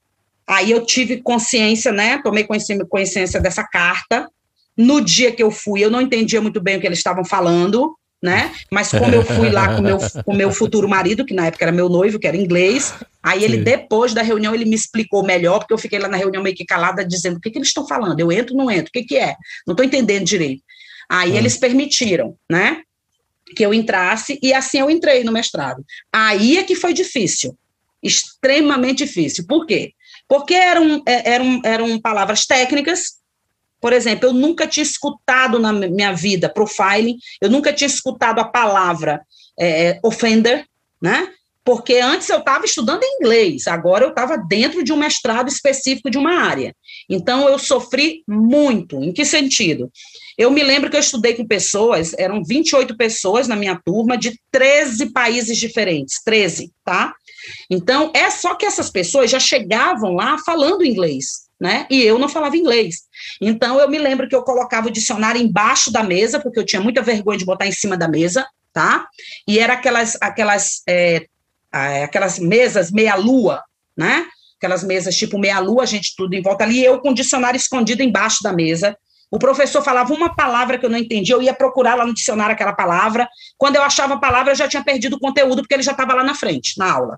aí eu tive consciência, né, tomei consciência dessa carta. No dia que eu fui, eu não entendia muito bem o que eles estavam falando, né? Mas como eu fui lá com meu, o meu futuro marido, que na época era meu noivo, que era inglês, aí ele, Sim. depois da reunião, ele me explicou melhor, porque eu fiquei lá na reunião meio que calada, dizendo, o que, que eles estão falando? Eu entro, não entro, o que, que é? Não estou entendendo direito. Aí hum. eles permitiram, né? Que eu entrasse, e assim eu entrei no mestrado. Aí é que foi difícil, extremamente difícil. Por quê? Porque eram, é, eram, eram palavras técnicas. Por exemplo, eu nunca tinha escutado na minha vida profiling, eu nunca tinha escutado a palavra é, offender, né? Porque antes eu estava estudando inglês, agora eu estava dentro de um mestrado específico de uma área. Então eu sofri muito. Em que sentido? Eu me lembro que eu estudei com pessoas, eram 28 pessoas na minha turma, de 13 países diferentes, 13, tá? Então, é só que essas pessoas já chegavam lá falando inglês, né? E eu não falava inglês. Então, eu me lembro que eu colocava o dicionário embaixo da mesa, porque eu tinha muita vergonha de botar em cima da mesa, tá? E era aquelas, aquelas é, aquelas mesas meia-lua, né? Aquelas mesas tipo meia-lua, a gente tudo em volta ali, eu com o dicionário escondido embaixo da mesa. O professor falava uma palavra que eu não entendi, eu ia procurar lá no dicionário aquela palavra. Quando eu achava a palavra, eu já tinha perdido o conteúdo, porque ele já estava lá na frente, na aula.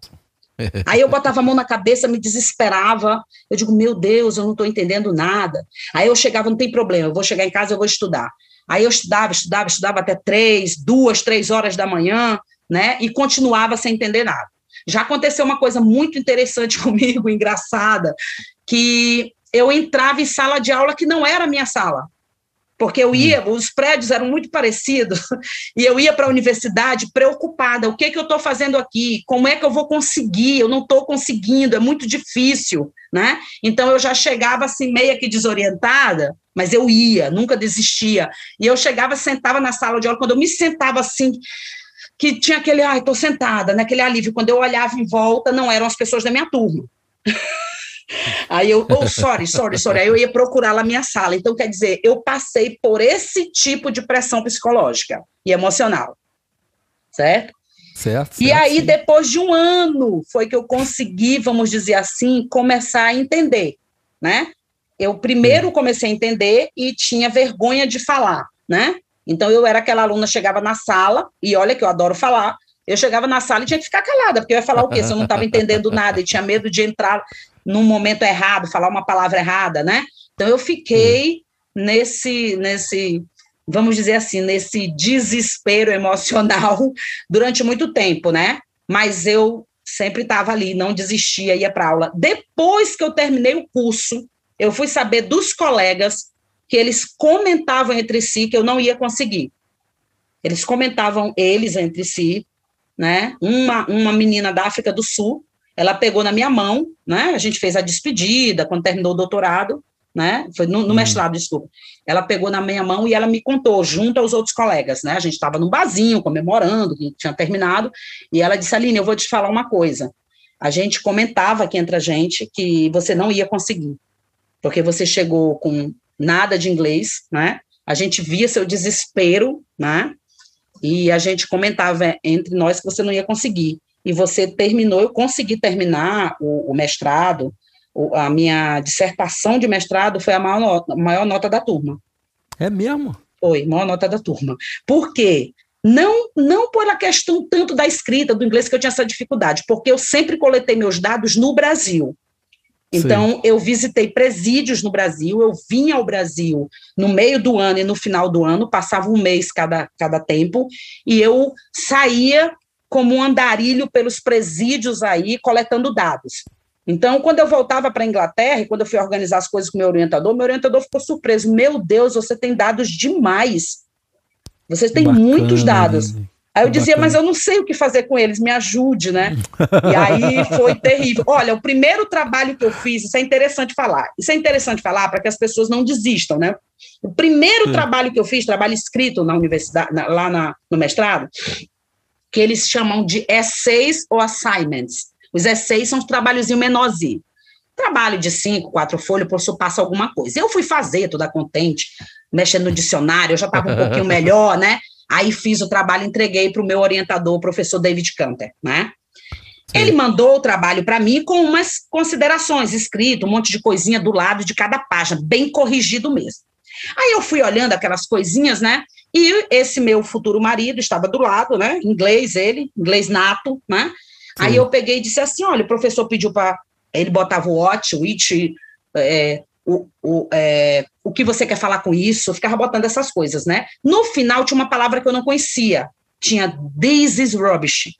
Aí eu botava a mão na cabeça, me desesperava. Eu digo, meu Deus, eu não estou entendendo nada. Aí eu chegava, não tem problema, eu vou chegar em casa, eu vou estudar. Aí eu estudava, estudava, estudava até três, duas, três horas da manhã né? E continuava sem entender nada. Já aconteceu uma coisa muito interessante comigo, engraçada, que eu entrava em sala de aula que não era a minha sala. Porque eu ia, hum. os prédios eram muito parecidos, e eu ia para a universidade preocupada: o que, que eu estou fazendo aqui? Como é que eu vou conseguir? Eu não estou conseguindo, é muito difícil. Né? Então eu já chegava assim, meio que desorientada, mas eu ia, nunca desistia. E eu chegava, sentava na sala de aula, quando eu me sentava assim, que tinha aquele, ai, estou sentada, naquele né, alívio. Quando eu olhava em volta, não eram as pessoas da minha turma. Aí eu, oh, sorry, sorry, sorry. Aí eu ia procurar lá minha sala. Então, quer dizer, eu passei por esse tipo de pressão psicológica e emocional. Certo? Certo. E aí, sim. depois de um ano, foi que eu consegui, vamos dizer assim, começar a entender, né? Eu primeiro comecei a entender e tinha vergonha de falar, né? Então, eu era aquela aluna, chegava na sala, e olha que eu adoro falar, eu chegava na sala e tinha que ficar calada, porque eu ia falar o quê? Se eu não estava entendendo nada e tinha medo de entrar num momento errado, falar uma palavra errada, né? Então, eu fiquei nesse, nesse, vamos dizer assim, nesse desespero emocional durante muito tempo, né? Mas eu sempre estava ali, não desistia, ia para aula. Depois que eu terminei o curso, eu fui saber dos colegas que eles comentavam entre si que eu não ia conseguir. Eles comentavam eles entre si, né? Uma, uma menina da África do Sul, ela pegou na minha mão, né? A gente fez a despedida quando terminou o doutorado, né? Foi no, no hum. mestrado, desculpa. Ela pegou na minha mão e ela me contou, junto aos outros colegas, né? A gente estava num barzinho comemorando que tinha terminado, e ela disse: Aline, eu vou te falar uma coisa. A gente comentava aqui entre a gente que você não ia conseguir, porque você chegou com nada de inglês, né? A gente via seu desespero, né? E a gente comentava entre nós que você não ia conseguir. E você terminou, eu consegui terminar o, o mestrado, o, a minha dissertação de mestrado foi a maior nota, maior nota da turma. É mesmo? Foi, maior nota da turma. Por quê? Não, não por a questão tanto da escrita, do inglês, que eu tinha essa dificuldade, porque eu sempre coletei meus dados no Brasil. Então, Sim. eu visitei presídios no Brasil, eu vinha ao Brasil no meio do ano e no final do ano, passava um mês cada, cada tempo, e eu saía como um andarilho pelos presídios aí, coletando dados. Então, quando eu voltava para a Inglaterra, e quando eu fui organizar as coisas com meu orientador, meu orientador ficou surpreso. Meu Deus, você tem dados demais. Você tem Bacana. muitos dados. Aí eu dizia, mas eu não sei o que fazer com eles, me ajude, né? E aí foi terrível. Olha, o primeiro trabalho que eu fiz, isso é interessante falar. Isso é interessante falar para que as pessoas não desistam, né? O primeiro Sim. trabalho que eu fiz, trabalho escrito na universidade, na, lá na, no mestrado, que eles chamam de essays ou assignments. Os essays são os trabalhozinho menorzinho. Trabalho de cinco, quatro folhas, o professor passa alguma coisa. Eu fui fazer, toda contente, mexendo no dicionário, eu já estava um pouquinho melhor, né? Aí fiz o trabalho, entreguei para o meu orientador, o professor David Canter, né? Sim. Ele mandou o trabalho para mim com umas considerações, escrito, um monte de coisinha do lado de cada página, bem corrigido mesmo. Aí eu fui olhando aquelas coisinhas, né? E esse meu futuro marido estava do lado, né? Inglês ele, inglês nato, né? Sim. Aí eu peguei e disse assim: olha, o professor pediu para. Ele botava o what, o it, é, o, o, é, o que você quer falar com isso, eu ficava botando essas coisas, né? No final tinha uma palavra que eu não conhecia, tinha this is rubbish.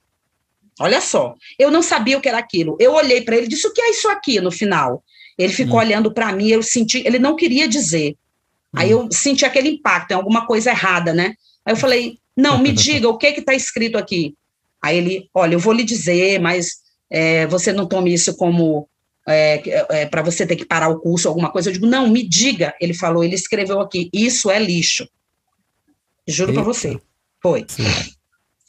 Olha só, eu não sabia o que era aquilo. Eu olhei para ele e disse: o que é isso aqui no final? Ele ficou hum. olhando para mim, eu senti, ele não queria dizer. Hum. Aí eu senti aquele impacto, tem alguma coisa errada, né? Aí eu falei: não, me diga o que que está escrito aqui. Aí ele, olha, eu vou lhe dizer, mas é, você não tome isso como é, é, para você ter que parar o curso, alguma coisa. Eu digo, não, me diga. Ele falou, ele escreveu aqui, isso é lixo. Juro para você. Foi. Sim.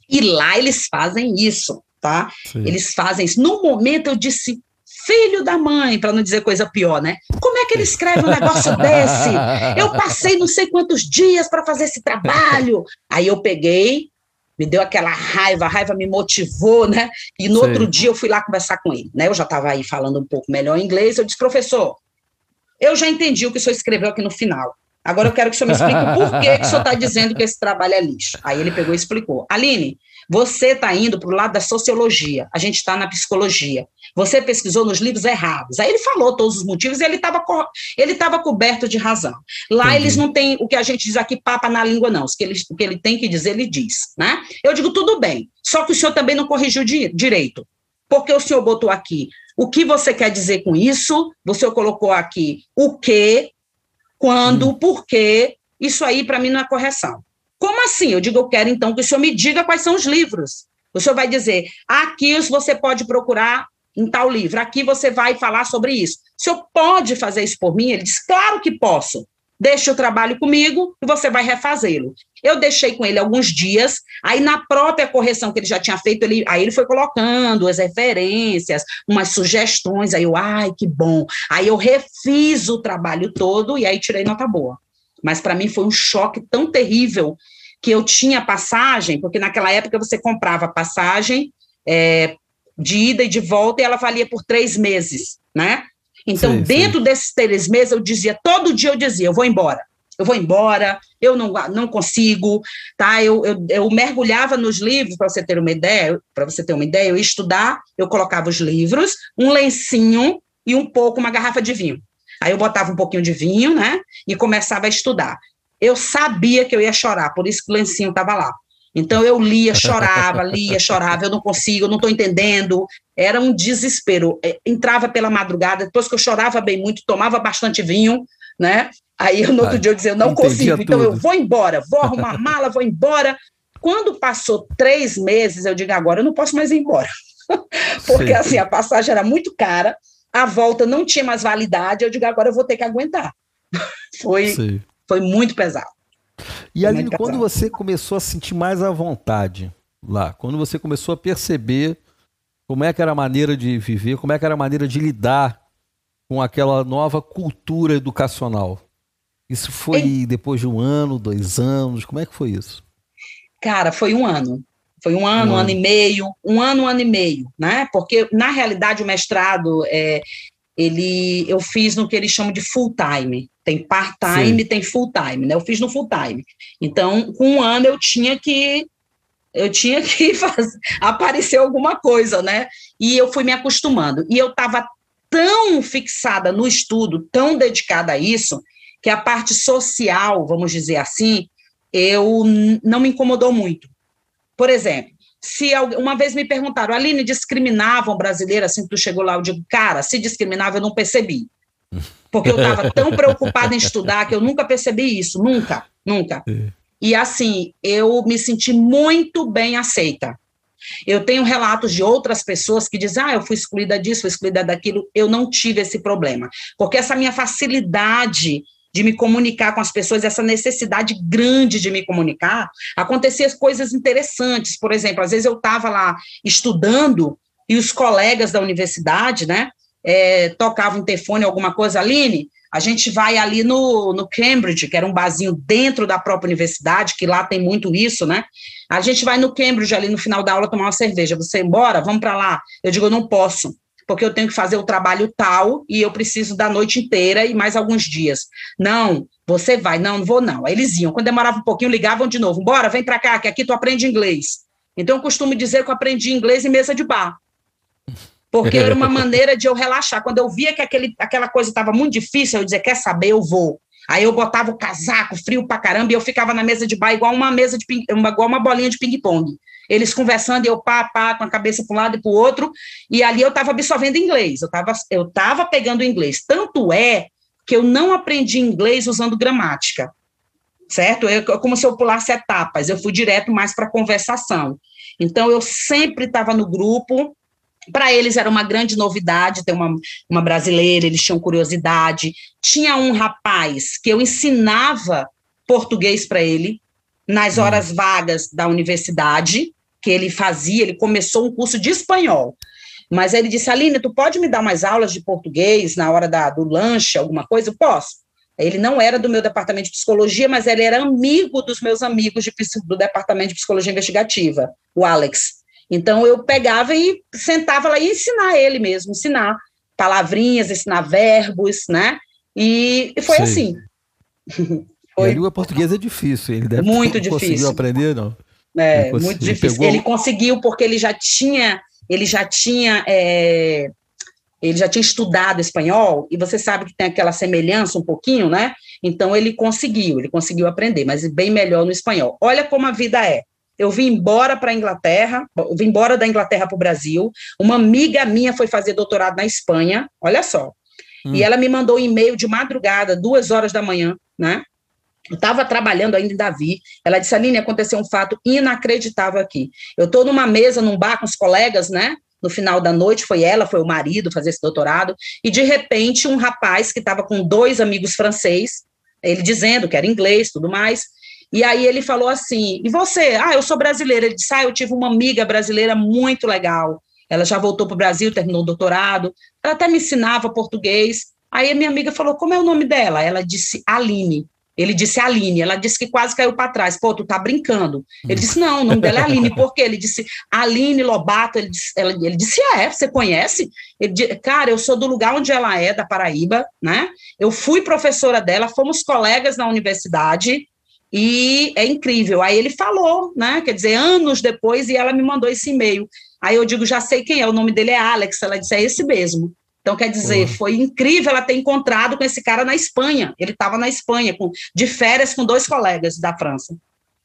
E lá eles fazem isso, tá? Sim. Eles fazem isso. No momento eu disse, filho da mãe, para não dizer coisa pior, né? Como é que ele escreve um negócio desse? Eu passei não sei quantos dias para fazer esse trabalho. Aí eu peguei, me deu aquela raiva, a raiva me motivou, né? E no Sim. outro dia eu fui lá conversar com ele, né? Eu já estava aí falando um pouco melhor inglês, eu disse, professor, eu já entendi o que o senhor escreveu aqui no final. Agora eu quero que o senhor me explique por que, que o senhor está dizendo que esse trabalho é lixo. Aí ele pegou e explicou. Aline, você está indo para o lado da sociologia, a gente está na psicologia. Você pesquisou nos livros errados. Aí ele falou todos os motivos e ele estava ele tava coberto de razão. Lá Entendi. eles não têm o que a gente diz aqui, papa na língua, não. O que, ele, o que ele tem que dizer, ele diz. Né? Eu digo, tudo bem, só que o senhor também não corrigiu di direito. Porque o senhor botou aqui o que você quer dizer com isso, você colocou aqui o que, quando, hum. por quê. Isso aí, para mim, não é correção. Como assim? Eu digo, eu quero então que o senhor me diga quais são os livros. O senhor vai dizer, aqui você pode procurar em tal livro, aqui você vai falar sobre isso. O senhor pode fazer isso por mim? Ele diz, claro que posso. Deixe o trabalho comigo e você vai refazê-lo. Eu deixei com ele alguns dias, aí na própria correção que ele já tinha feito, ele, aí ele foi colocando as referências, umas sugestões, aí eu, ai, que bom. Aí eu refiz o trabalho todo e aí tirei nota boa. Mas para mim foi um choque tão terrível que eu tinha passagem, porque naquela época você comprava passagem é, de ida e de volta e ela valia por três meses, né? Então, sim, dentro sim. desses três meses, eu dizia, todo dia eu dizia, eu vou embora, eu vou embora, eu não, não consigo, tá? Eu, eu, eu mergulhava nos livros, para você ter uma ideia, para você ter uma ideia, eu ia estudar, eu colocava os livros, um lencinho e um pouco, uma garrafa de vinho. Aí eu botava um pouquinho de vinho, né? E começava a estudar. Eu sabia que eu ia chorar, por isso que o lencinho estava lá. Então eu lia, chorava, lia, chorava, eu não consigo, eu não estou entendendo. Era um desespero. É, entrava pela madrugada, depois que eu chorava bem muito, tomava bastante vinho, né? Aí no outro dia eu dizia, eu não consigo, então eu vou embora, vou arrumar mala, vou embora. Quando passou três meses, eu digo, agora eu não posso mais ir embora. Porque Sim. assim, a passagem era muito cara, a volta não tinha mais validade, eu digo, agora eu vou ter que aguentar. foi, foi muito pesado. E Aline, quando você começou a sentir mais à vontade lá, quando você começou a perceber como é que era a maneira de viver, como é que era a maneira de lidar com aquela nova cultura educacional? Isso foi depois de um ano, dois anos? Como é que foi isso? Cara, foi um ano. Foi um ano, um ano e meio, um ano, um ano e meio, né? Porque, na realidade, o mestrado, é, ele, eu fiz no que eles chamam de full time. Tem part-time tem full-time, né? Eu fiz no full-time. Então, com um ano eu tinha que eu tinha que fazer, aparecer alguma coisa, né? E eu fui me acostumando. E eu estava tão fixada no estudo, tão dedicada a isso, que a parte social, vamos dizer assim, eu não me incomodou muito. Por exemplo, se uma vez me perguntaram, Aline, discriminavam brasileiro assim que tu chegou lá? Eu digo, cara, se discriminava, eu não percebi. Porque eu estava tão preocupada em estudar que eu nunca percebi isso, nunca, nunca. É. e assim, eu me senti muito bem aceita. Eu tenho relatos de outras pessoas que dizem, ah, eu fui excluída disso, fui excluída daquilo. Eu não tive esse problema, porque essa minha facilidade de me comunicar com as pessoas, essa necessidade grande de me comunicar, acontecia coisas interessantes. Por exemplo, às vezes eu estava lá estudando e os colegas da universidade, né, é, tocavam interfone, alguma coisa, Aline, a gente vai ali no, no Cambridge, que era um barzinho dentro da própria universidade, que lá tem muito isso, né? A gente vai no Cambridge ali no final da aula tomar uma cerveja. Você embora? Vamos para lá. Eu digo, eu não posso, porque eu tenho que fazer o trabalho tal e eu preciso da noite inteira e mais alguns dias. Não, você vai. Não, não vou não. Aí eles iam. Quando demorava um pouquinho, ligavam de novo. Bora, vem para cá, que aqui tu aprende inglês. Então eu costumo dizer que eu aprendi inglês em mesa de bar. Porque era uma maneira de eu relaxar. Quando eu via que aquele, aquela coisa estava muito difícil, eu dizia, quer saber, eu vou. Aí eu botava o casaco, frio pra caramba, e eu ficava na mesa de bar igual uma mesa de uma, igual uma bolinha de ping-pong. Eles conversando, e eu pá, pá, com a cabeça para um lado e para o outro, e ali eu estava absorvendo inglês, eu estava eu tava pegando inglês. Tanto é que eu não aprendi inglês usando gramática, certo? É como se eu pulasse etapas, eu fui direto mais para conversação. Então, eu sempre estava no grupo, para eles era uma grande novidade ter uma, uma brasileira, eles tinham curiosidade. Tinha um rapaz que eu ensinava português para ele nas hum. horas vagas da universidade, que ele fazia, ele começou um curso de espanhol. Mas ele disse, Aline, tu pode me dar mais aulas de português na hora da, do lanche, alguma coisa? Eu posso. Ele não era do meu departamento de psicologia, mas ele era amigo dos meus amigos de, do departamento de psicologia investigativa, o Alex. Então eu pegava e sentava lá e ensinar ele mesmo, ensinar palavrinhas, ensinar verbos, né? E, e foi Sei. assim. foi. E a língua portuguesa é difícil, ele deve muito difícil. conseguiu aprender, não? É, muito difícil. Ele, ele conseguiu porque ele já tinha, ele já tinha, é, ele já tinha estudado espanhol e você sabe que tem aquela semelhança um pouquinho, né? Então ele conseguiu, ele conseguiu aprender, mas bem melhor no espanhol. Olha como a vida é. Eu vim embora para a Inglaterra, vim embora da Inglaterra para o Brasil. Uma amiga minha foi fazer doutorado na Espanha, olha só. Hum. E ela me mandou um e-mail de madrugada, duas horas da manhã, né? Estava trabalhando ainda em Davi. Ela disse: Aline, aconteceu um fato inacreditável aqui. Eu estou numa mesa, num bar com os colegas, né? No final da noite, foi ela, foi o marido fazer esse doutorado. E de repente, um rapaz que estava com dois amigos francês, ele dizendo que era inglês, tudo mais, e aí ele falou assim: e você? Ah, eu sou brasileira. Ele disse: ah, eu tive uma amiga brasileira muito legal. Ela já voltou para o Brasil, terminou o doutorado. Ela até me ensinava português. Aí a minha amiga falou: como é o nome dela? Ela disse Aline. Ele disse Aline, ela disse que quase caiu para trás. Pô, tu tá brincando. Ele disse, não, o nome dela é Aline. Por quê? Ele disse, Aline Lobato. Ele disse, ela, ele disse é, você conhece? Ele disse, cara, eu sou do lugar onde ela é, da Paraíba, né? Eu fui professora dela, fomos colegas na universidade, e é incrível. Aí ele falou, né? Quer dizer, anos depois, e ela me mandou esse e-mail. Aí eu digo, já sei quem é, o nome dele é Alex. Ela disse, é esse mesmo. Então, quer dizer, uhum. foi incrível ela ter encontrado com esse cara na Espanha. Ele estava na Espanha, com, de férias com dois colegas da França.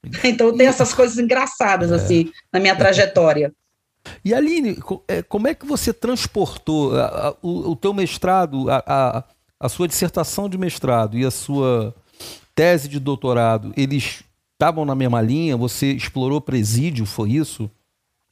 Então, tem essas coisas engraçadas, é. assim, na minha trajetória. E Aline, é, como é que você transportou o, o teu mestrado, a, a, a sua dissertação de mestrado e a sua tese de doutorado, eles estavam na mesma linha? Você explorou presídio, foi isso?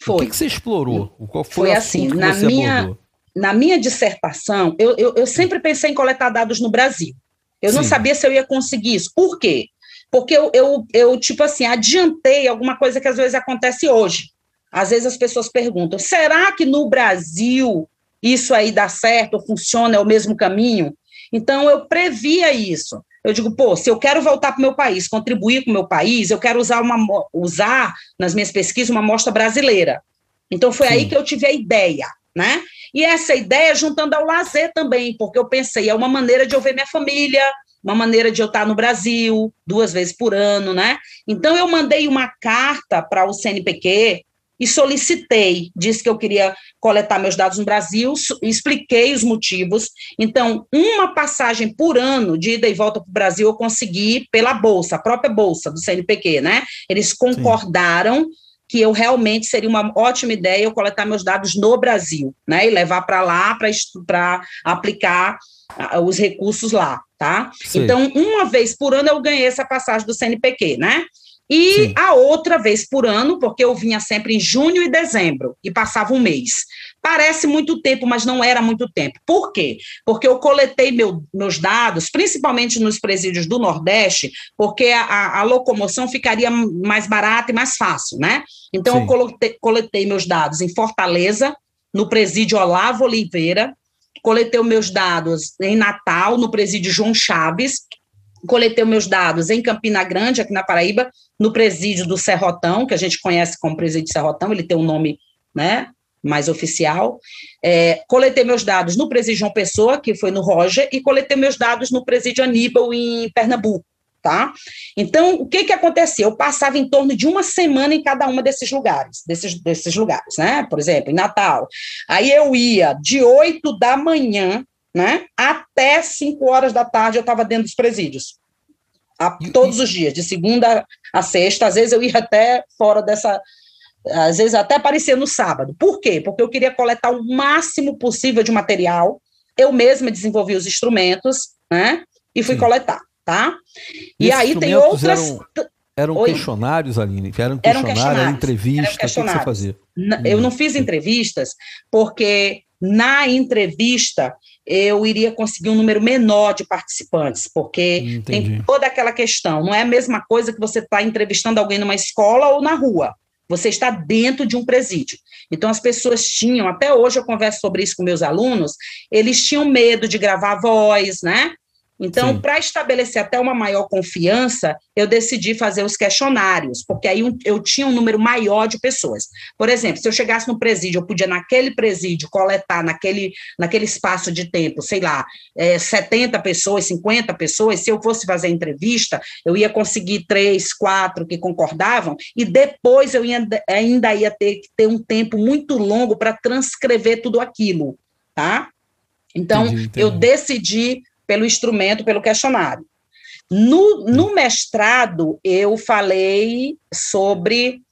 Foi. O que, que você explorou? Qual foi, foi assim, na minha, abordou? Na minha dissertação, eu, eu, eu, sempre pensei em coletar dados no Brasil. Eu Sim. não sabia se eu ia conseguir isso. Por quê? Porque eu, eu, eu, tipo assim, adiantei alguma coisa que às vezes acontece hoje. Às vezes as pessoas perguntam: será que no Brasil isso aí dá certo, funciona, é o mesmo caminho? Então, eu previa isso. Eu digo, pô, se eu quero voltar para o meu país, contribuir com o meu país, eu quero usar, uma, usar nas minhas pesquisas uma amostra brasileira. Então, foi Sim. aí que eu tive a ideia, né? E essa ideia juntando ao lazer também, porque eu pensei, é uma maneira de eu ver minha família, uma maneira de eu estar no Brasil duas vezes por ano, né? Então, eu mandei uma carta para o CNPq, e solicitei, disse que eu queria coletar meus dados no Brasil, expliquei os motivos. Então, uma passagem por ano de ida e volta para o Brasil eu consegui pela bolsa, a própria bolsa do CNPq, né? Eles concordaram Sim. Que eu realmente seria uma ótima ideia eu coletar meus dados no Brasil, né? E levar para lá para aplicar os recursos lá, tá? Sim. Então, uma vez por ano eu ganhei essa passagem do CNPq, né? E Sim. a outra vez por ano, porque eu vinha sempre em junho e dezembro, e passava um mês. Parece muito tempo, mas não era muito tempo. Por quê? Porque eu coletei meu, meus dados, principalmente nos presídios do Nordeste, porque a, a, locomoção ficaria mais barata e mais fácil, né? Então, Sim. eu coletei, coletei meus dados em Fortaleza, no presídio Olavo Oliveira, coletei meus dados em Natal, no presídio João Chaves, coletei meus dados em Campina Grande, aqui na Paraíba, no presídio do Serrotão, que a gente conhece como presídio Serrotão, ele tem um nome, né, mais oficial. É, coletei meus dados no presídio João Pessoa, que foi no Roger, e coletei meus dados no presídio Aníbal, em Pernambuco, tá? Então, o que que acontecia? Eu passava em torno de uma semana em cada uma desses lugares, desses, desses lugares, né? Por exemplo, em Natal. Aí eu ia de 8 da manhã, né, até 5 horas da tarde eu estava dentro dos presídios. A, todos os dias, de segunda a sexta, às vezes eu ia até fora dessa, às vezes até aparecia no sábado. Por quê? Porque eu queria coletar o máximo possível de material. Eu mesma desenvolvi os instrumentos, né? E fui Sim. coletar, tá? E, e aí tem outras. Eram, eram questionários, Aline? Eram questionários, eram questionários eram questionários. o que você fazia? Eu não fiz entrevistas porque na entrevista eu iria conseguir um número menor de participantes, porque Entendi. tem toda aquela questão. Não é a mesma coisa que você está entrevistando alguém numa escola ou na rua. Você está dentro de um presídio. Então, as pessoas tinham, até hoje eu converso sobre isso com meus alunos, eles tinham medo de gravar voz, né? Então, para estabelecer até uma maior confiança, eu decidi fazer os questionários, porque aí eu tinha um número maior de pessoas. Por exemplo, se eu chegasse no presídio, eu podia naquele presídio coletar naquele, naquele espaço de tempo, sei lá, é, 70 pessoas, 50 pessoas. Se eu fosse fazer entrevista, eu ia conseguir três, quatro que concordavam, e depois eu ia, ainda ia ter que ter um tempo muito longo para transcrever tudo aquilo, tá? Então, entendi, entendi. eu decidi pelo instrumento, pelo questionário. No, no mestrado, eu falei sobre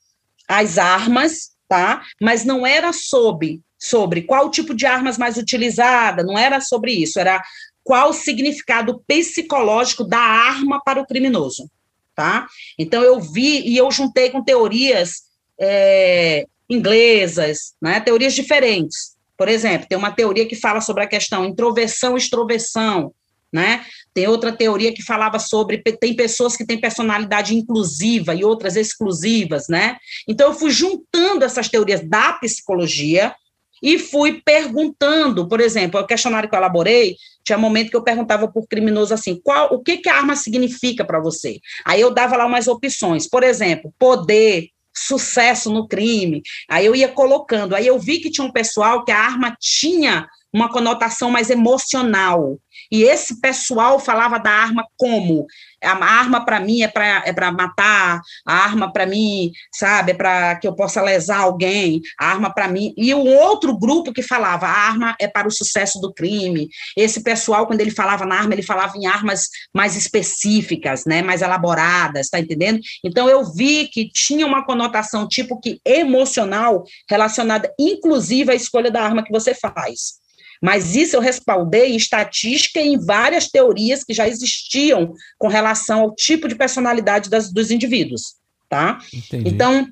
as armas, tá? Mas não era sobre, sobre qual tipo de armas mais utilizada, não era sobre isso, era qual o significado psicológico da arma para o criminoso, tá? Então, eu vi e eu juntei com teorias é, inglesas, né? Teorias diferentes. Por exemplo, tem uma teoria que fala sobre a questão introversão extroversão, né? Tem outra teoria que falava sobre tem pessoas que têm personalidade inclusiva e outras exclusivas, né? Então eu fui juntando essas teorias da psicologia e fui perguntando, por exemplo, o questionário que eu elaborei, tinha um momento que eu perguntava por criminoso assim, qual, o que que a arma significa para você? Aí eu dava lá umas opções, por exemplo, poder, sucesso no crime. Aí eu ia colocando, aí eu vi que tinha um pessoal que a arma tinha uma conotação mais emocional. E esse pessoal falava da arma como? A arma para mim é para é matar, a arma para mim, sabe, é para que eu possa lesar alguém, a arma para mim. E o outro grupo que falava, a arma é para o sucesso do crime. Esse pessoal, quando ele falava na arma, ele falava em armas mais específicas, né, mais elaboradas, tá entendendo? Então eu vi que tinha uma conotação tipo que emocional relacionada, inclusive, à escolha da arma que você faz. Mas isso eu respaldei em estatística e em várias teorias que já existiam com relação ao tipo de personalidade das, dos indivíduos, tá? Entendi. Então,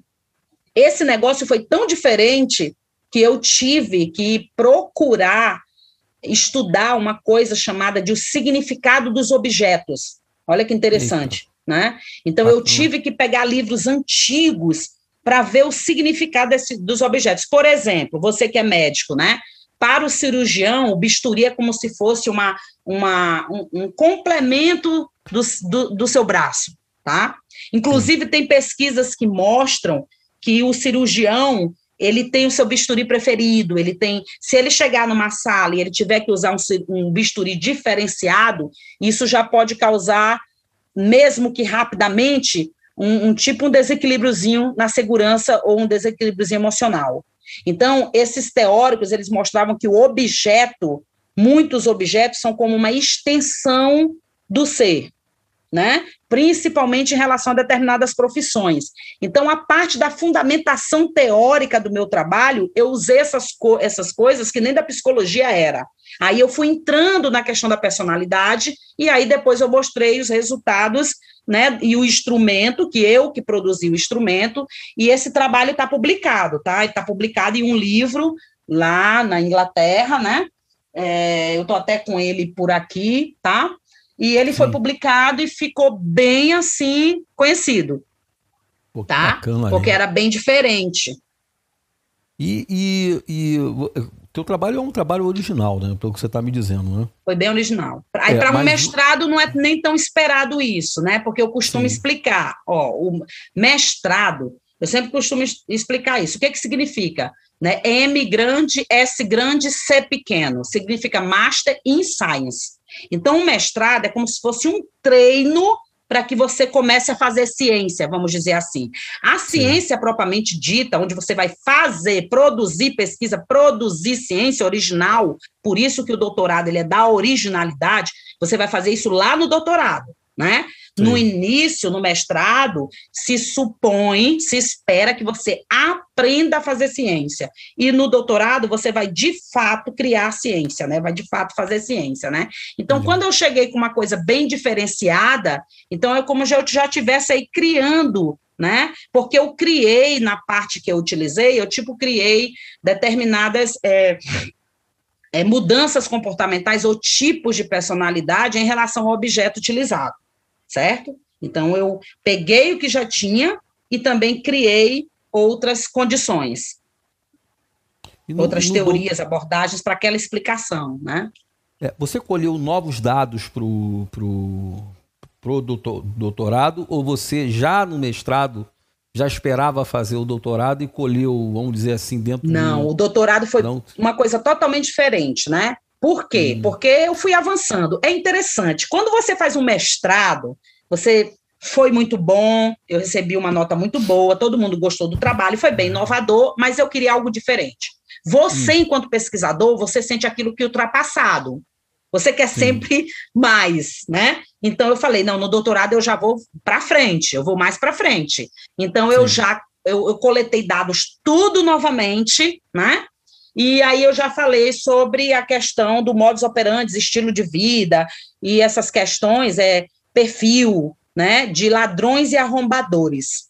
esse negócio foi tão diferente que eu tive que procurar estudar uma coisa chamada de o significado dos objetos. Olha que interessante, Eita. né? Então, eu tive que pegar livros antigos para ver o significado desse, dos objetos. Por exemplo, você que é médico, né? Para o cirurgião, o bisturi é como se fosse uma, uma, um, um complemento do, do, do, seu braço, tá? Inclusive, tem pesquisas que mostram que o cirurgião, ele tem o seu bisturi preferido, ele tem, se ele chegar numa sala e ele tiver que usar um, um bisturi diferenciado, isso já pode causar, mesmo que rapidamente, um, um tipo um desequilíbriozinho na segurança ou um desequilíbriozinho emocional. Então, esses teóricos, eles mostravam que o objeto, muitos objetos são como uma extensão do ser, né? Principalmente em relação a determinadas profissões. Então, a parte da fundamentação teórica do meu trabalho, eu usei essas, co essas coisas que nem da psicologia era. Aí eu fui entrando na questão da personalidade, e aí depois eu mostrei os resultados, né? E o instrumento, que eu que produzi o instrumento, e esse trabalho está publicado, tá? Está publicado em um livro lá na Inglaterra, né? É, eu estou até com ele por aqui, tá? E ele Sim. foi publicado e ficou bem assim conhecido. Pô, tá? Bacana, Porque era bem diferente. E, e, e teu trabalho é um trabalho original, né? Pelo que você está me dizendo, né? Foi bem original. Aí, é, para um mas... mestrado, não é nem tão esperado isso, né? Porque eu costumo Sim. explicar. Ó, o mestrado, eu sempre costumo explicar isso. O que, que significa? Né? M grande, S grande, C pequeno. Significa Master in Science. Então, o mestrado é como se fosse um treino para que você comece a fazer ciência, vamos dizer assim. A ciência Sim. propriamente dita, onde você vai fazer, produzir pesquisa, produzir ciência original, por isso que o doutorado ele é da originalidade, você vai fazer isso lá no doutorado, né? No início, no mestrado, se supõe, se espera que você aprenda a fazer ciência. E no doutorado, você vai de fato criar ciência, né? Vai de fato fazer ciência, né? Então, uhum. quando eu cheguei com uma coisa bem diferenciada, então é como se eu já estivesse aí criando né? Porque eu criei na parte que eu utilizei, eu tipo criei determinadas é, é, mudanças comportamentais ou tipos de personalidade em relação ao objeto utilizado certo? Então, eu peguei o que já tinha e também criei outras condições, no, outras no teorias, do... abordagens para aquela explicação, né? É, você colheu novos dados para o pro, pro doutorado ou você já no mestrado já esperava fazer o doutorado e colheu, vamos dizer assim, dentro Não, do... o doutorado foi Não. uma coisa totalmente diferente, né? Por quê? Hum. Porque eu fui avançando. É interessante. Quando você faz um mestrado, você foi muito bom, eu recebi uma nota muito boa, todo mundo gostou do trabalho, foi bem inovador, mas eu queria algo diferente. Você, hum. enquanto pesquisador, você sente aquilo que ultrapassado. Você quer sempre mais, né? Então eu falei, não, no doutorado eu já vou para frente, eu vou mais para frente. Então eu já eu, eu, coletei dados tudo novamente, né? E aí eu já falei sobre a questão do modus operandi, estilo de vida e essas questões, é perfil, né, de ladrões e arrombadores.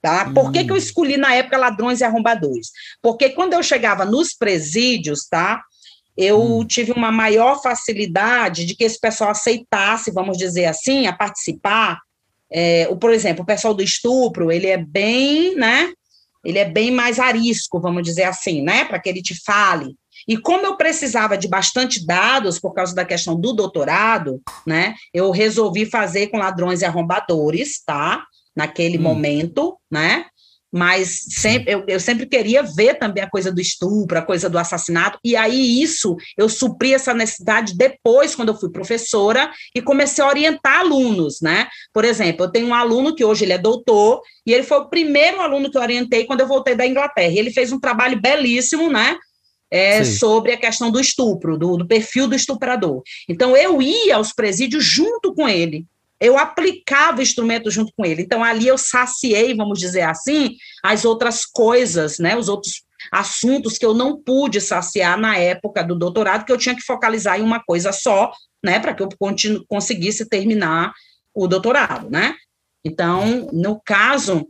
Tá? Por que, que eu hum. escolhi na época ladrões e arrombadores? Porque quando eu chegava nos presídios, tá? Eu hum. tive uma maior facilidade de que esse pessoal aceitasse, vamos dizer assim, a participar. É, o, por exemplo, o pessoal do estupro, ele é bem, né? Ele é bem mais arisco, vamos dizer assim, né, para que ele te fale. E como eu precisava de bastante dados por causa da questão do doutorado, né, eu resolvi fazer com ladrões e arrombadores, tá? Naquele hum. momento, né? Mas sempre, eu, eu, sempre queria ver também a coisa do estupro, a coisa do assassinato, e aí isso, eu supri essa necessidade depois, quando eu fui professora, e comecei a orientar alunos, né? Por exemplo, eu tenho um aluno que hoje ele é doutor, e ele foi o primeiro aluno que eu orientei quando eu voltei da Inglaterra, e ele fez um trabalho belíssimo, né? É, sobre a questão do estupro, do, do perfil do estuprador. Então, eu ia aos presídios junto com ele, eu aplicava o instrumento junto com ele. Então, ali eu saciei, vamos dizer assim, as outras coisas, né, os outros assuntos que eu não pude saciar na época do doutorado, que eu tinha que focalizar em uma coisa só, né, para que eu conseguisse terminar o doutorado, né? Então, no caso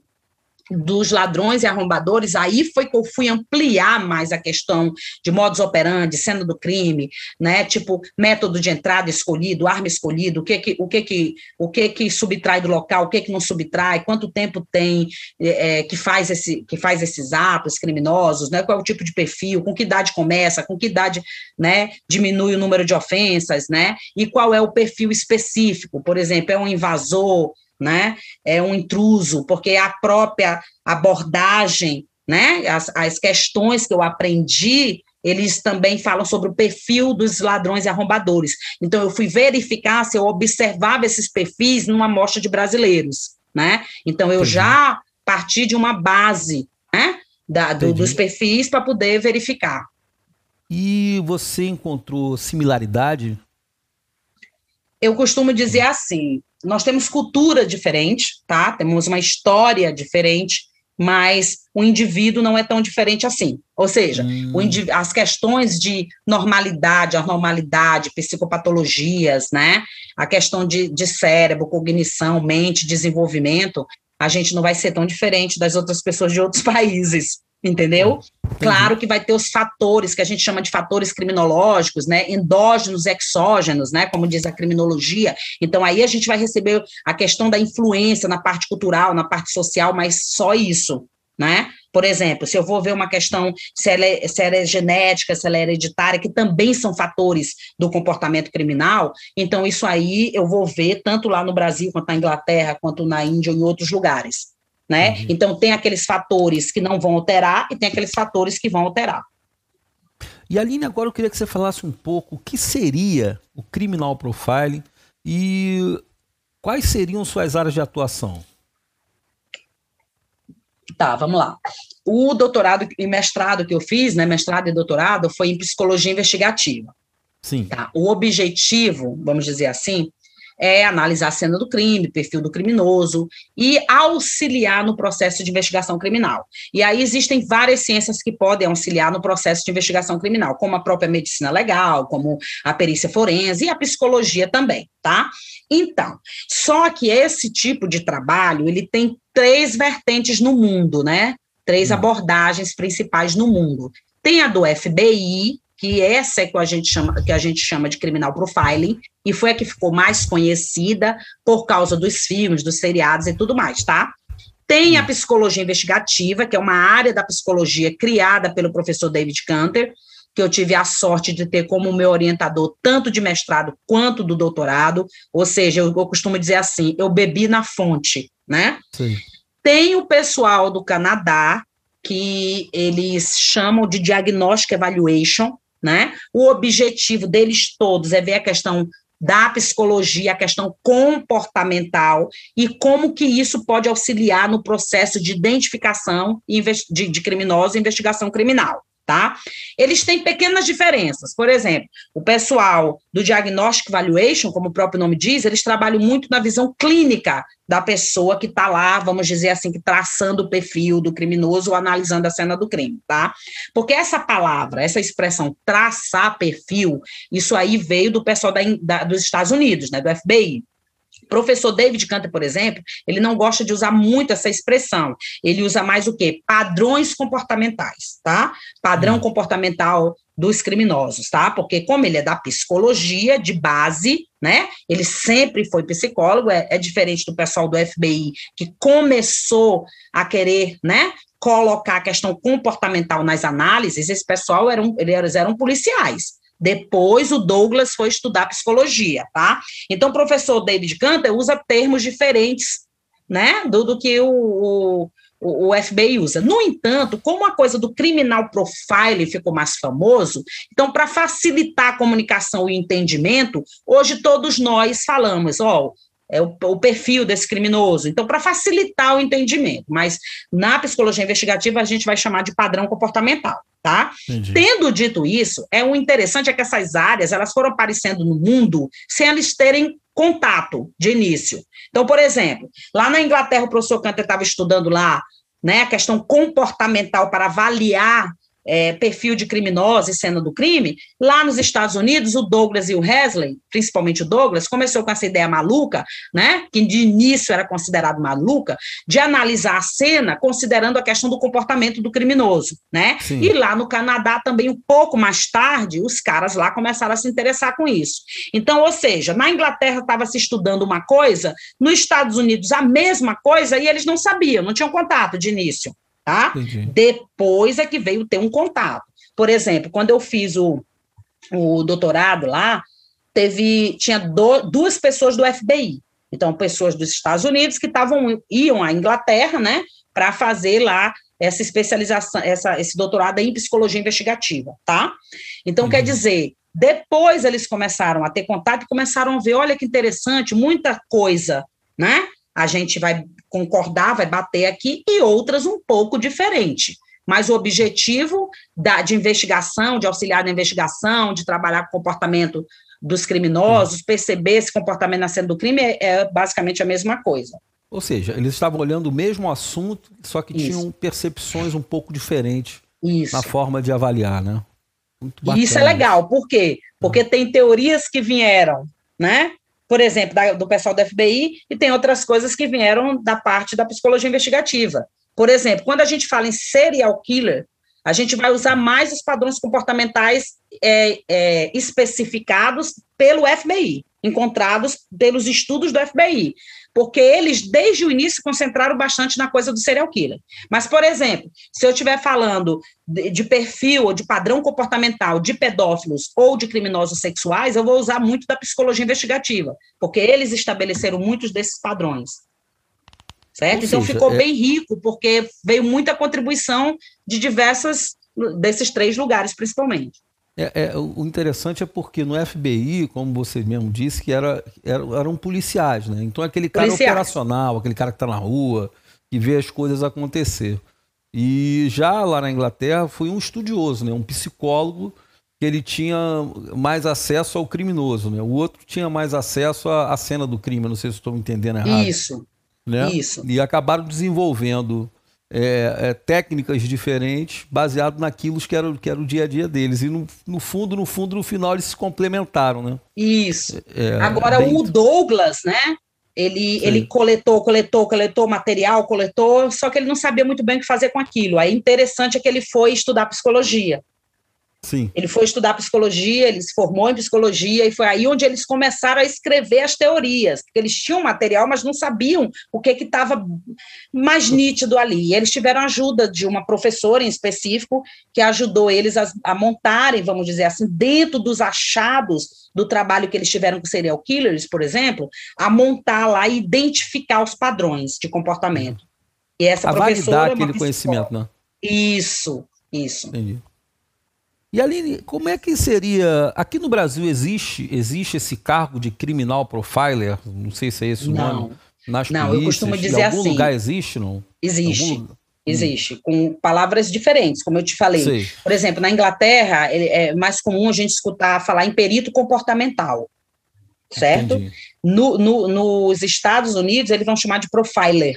dos ladrões e arrombadores, aí foi que eu fui ampliar mais a questão de modus operandi, cena do crime, né? Tipo, método de entrada escolhido, arma escolhida, o que que, o que que, o que que subtrai do local, o que que não subtrai, quanto tempo tem é, que faz esse, que faz esses atos criminosos, né? Qual é o tipo de perfil, com que idade começa, com que idade, né, diminui o número de ofensas, né? E qual é o perfil específico, por exemplo, é um invasor, né? É um intruso, porque a própria abordagem, né? As, as questões que eu aprendi, eles também falam sobre o perfil dos ladrões e arrombadores. Então, eu fui verificar se eu observava esses perfis numa amostra de brasileiros, né? Então, eu já parti de uma base, né? Da, do, dos perfis para poder verificar. E você encontrou similaridade eu costumo dizer assim: nós temos cultura diferente, tá? Temos uma história diferente, mas o indivíduo não é tão diferente assim. Ou seja, hum. as questões de normalidade, anormalidade, psicopatologias, né? A questão de, de cérebro, cognição, mente, desenvolvimento, a gente não vai ser tão diferente das outras pessoas de outros países entendeu? Claro que vai ter os fatores que a gente chama de fatores criminológicos, né, endógenos, exógenos, né, como diz a criminologia. Então aí a gente vai receber a questão da influência na parte cultural, na parte social, mas só isso, né? Por exemplo, se eu vou ver uma questão se ela, é, se ela é genética, se ela é hereditária, que também são fatores do comportamento criminal, então isso aí eu vou ver tanto lá no Brasil, quanto na Inglaterra, quanto na Índia ou em outros lugares né? Uhum. Então tem aqueles fatores que não vão alterar e tem aqueles fatores que vão alterar. E Aline, agora eu queria que você falasse um pouco o que seria o criminal profiling e quais seriam suas áreas de atuação. Tá, vamos lá. O doutorado e mestrado que eu fiz, né, mestrado e doutorado, foi em psicologia investigativa. Sim. Tá? O objetivo, vamos dizer assim, é analisar a cena do crime, perfil do criminoso e auxiliar no processo de investigação criminal. E aí existem várias ciências que podem auxiliar no processo de investigação criminal, como a própria medicina legal, como a perícia forense e a psicologia também, tá? Então, só que esse tipo de trabalho, ele tem três vertentes no mundo, né? Três hum. abordagens principais no mundo. Tem a do FBI, que essa é que a gente chama, que a gente chama de criminal profiling, e foi a que ficou mais conhecida por causa dos filmes, dos seriados e tudo mais, tá? Tem a psicologia investigativa, que é uma área da psicologia criada pelo professor David Canter, que eu tive a sorte de ter como meu orientador, tanto de mestrado quanto do doutorado, ou seja, eu, eu costumo dizer assim, eu bebi na fonte, né? Sim. Tem o pessoal do Canadá, que eles chamam de Diagnostic Evaluation, né? O objetivo deles todos é ver a questão da psicologia, a questão comportamental e como que isso pode auxiliar no processo de identificação de, de criminosos e investigação criminal tá? Eles têm pequenas diferenças. Por exemplo, o pessoal do Diagnostic Valuation, como o próprio nome diz, eles trabalham muito na visão clínica da pessoa que está lá, vamos dizer assim, que traçando o perfil do criminoso ou analisando a cena do crime, tá? Porque essa palavra, essa expressão traçar perfil, isso aí veio do pessoal da, da, dos Estados Unidos, né, do FBI. Professor David Canter, por exemplo, ele não gosta de usar muito essa expressão. Ele usa mais o quê? Padrões comportamentais, tá? Padrão hum. comportamental dos criminosos, tá? Porque como ele é da psicologia de base, né? Ele sempre foi psicólogo, é, é diferente do pessoal do FBI que começou a querer, né? Colocar a questão comportamental nas análises. Esse pessoal eram, eles eram policiais. Depois o Douglas foi estudar psicologia, tá? Então o professor David Cantor usa termos diferentes, né, do, do que o, o, o, FBI usa. No entanto, como a coisa do criminal profile ficou mais famoso, então para facilitar a comunicação e o entendimento, hoje todos nós falamos, ó, é o, o, perfil desse criminoso. Então, para facilitar o entendimento, mas na psicologia investigativa a gente vai chamar de padrão comportamental, tá? Entendi. Tendo dito isso, é o interessante é que essas áreas elas foram aparecendo no mundo sem eles terem contato de início. Então, por exemplo, lá na Inglaterra o professor Canter estava estudando lá, né, a questão comportamental para avaliar é, perfil de criminosa e cena do crime, lá nos Estados Unidos, o Douglas e o Wesley, principalmente o Douglas, começou com essa ideia maluca, né, que de início era considerado maluca, de analisar a cena considerando a questão do comportamento do criminoso, né? Sim. E lá no Canadá também um pouco mais tarde, os caras lá começaram a se interessar com isso. Então, ou seja, na Inglaterra estava se estudando uma coisa, nos Estados Unidos a mesma coisa e eles não sabiam, não tinham contato de início tá? Entendi. Depois é que veio ter um contato. Por exemplo, quando eu fiz o, o doutorado lá, teve tinha do, duas pessoas do FBI. Então, pessoas dos Estados Unidos que estavam iam à Inglaterra, né, para fazer lá essa especialização, essa, esse doutorado em psicologia investigativa, tá? Então, uhum. quer dizer, depois eles começaram a ter contato e começaram a ver, olha que interessante, muita coisa, né? A gente vai concordar, vai bater aqui, e outras um pouco diferente. Mas o objetivo da, de investigação, de auxiliar na investigação, de trabalhar com comportamento dos criminosos, perceber esse comportamento na cena do crime, é, é basicamente a mesma coisa. Ou seja, eles estavam olhando o mesmo assunto, só que Isso. tinham percepções um pouco diferentes Isso. na forma de avaliar, né? E isso é legal, por quê? Porque tem teorias que vieram, né? Por exemplo, da, do pessoal da FBI, e tem outras coisas que vieram da parte da psicologia investigativa. Por exemplo, quando a gente fala em serial killer, a gente vai usar mais os padrões comportamentais é, é, especificados pelo FBI, encontrados pelos estudos do FBI, porque eles, desde o início, concentraram bastante na coisa do serial killer. Mas, por exemplo, se eu estiver falando de, de perfil ou de padrão comportamental de pedófilos ou de criminosos sexuais, eu vou usar muito da psicologia investigativa, porque eles estabeleceram muitos desses padrões certo? então ficou é... bem rico, porque veio muita contribuição de diversas, desses três lugares, principalmente. É, é, o interessante é porque no FBI, como você mesmo disse, que era, era eram policiais, né? Então aquele cara policiais. operacional, aquele cara que está na rua, que vê as coisas acontecer. E já lá na Inglaterra foi um estudioso, né? Um psicólogo que ele tinha mais acesso ao criminoso, né? O outro tinha mais acesso à, à cena do crime, não sei se estou entendendo errado. Isso. Né? Isso. E acabaram desenvolvendo é, é, técnicas diferentes baseado naquilo que era, que era o dia a dia deles. E no, no fundo, no fundo, no final, eles se complementaram, né? Isso. É, Agora, o Douglas, né? Ele, ele coletou, coletou, coletou material, coletou, só que ele não sabia muito bem o que fazer com aquilo. Aí interessante é que ele foi estudar psicologia. Sim. Ele foi estudar psicologia, ele se formou em psicologia e foi aí onde eles começaram a escrever as teorias, porque eles tinham material, mas não sabiam o que estava mais nítido ali. E eles tiveram ajuda de uma professora em específico que ajudou eles a, a montarem, vamos dizer assim, dentro dos achados do trabalho que eles tiveram com serial killers, por exemplo, a montar lá e identificar os padrões de comportamento. E essa a professora validar é aquele conhecimento, né? Isso, isso. Entendi. E Aline, como é que seria. Aqui no Brasil existe, existe esse cargo de criminal profiler? Não sei se é esse o não. nome. Nas não, polícias, eu costumo dizer em algum assim. lugar existe, não? Existe. Algum... Existe, com palavras diferentes, como eu te falei. Sei. Por exemplo, na Inglaterra, é mais comum a gente escutar falar em perito comportamental, certo? No, no, nos Estados Unidos, eles vão chamar de profiler,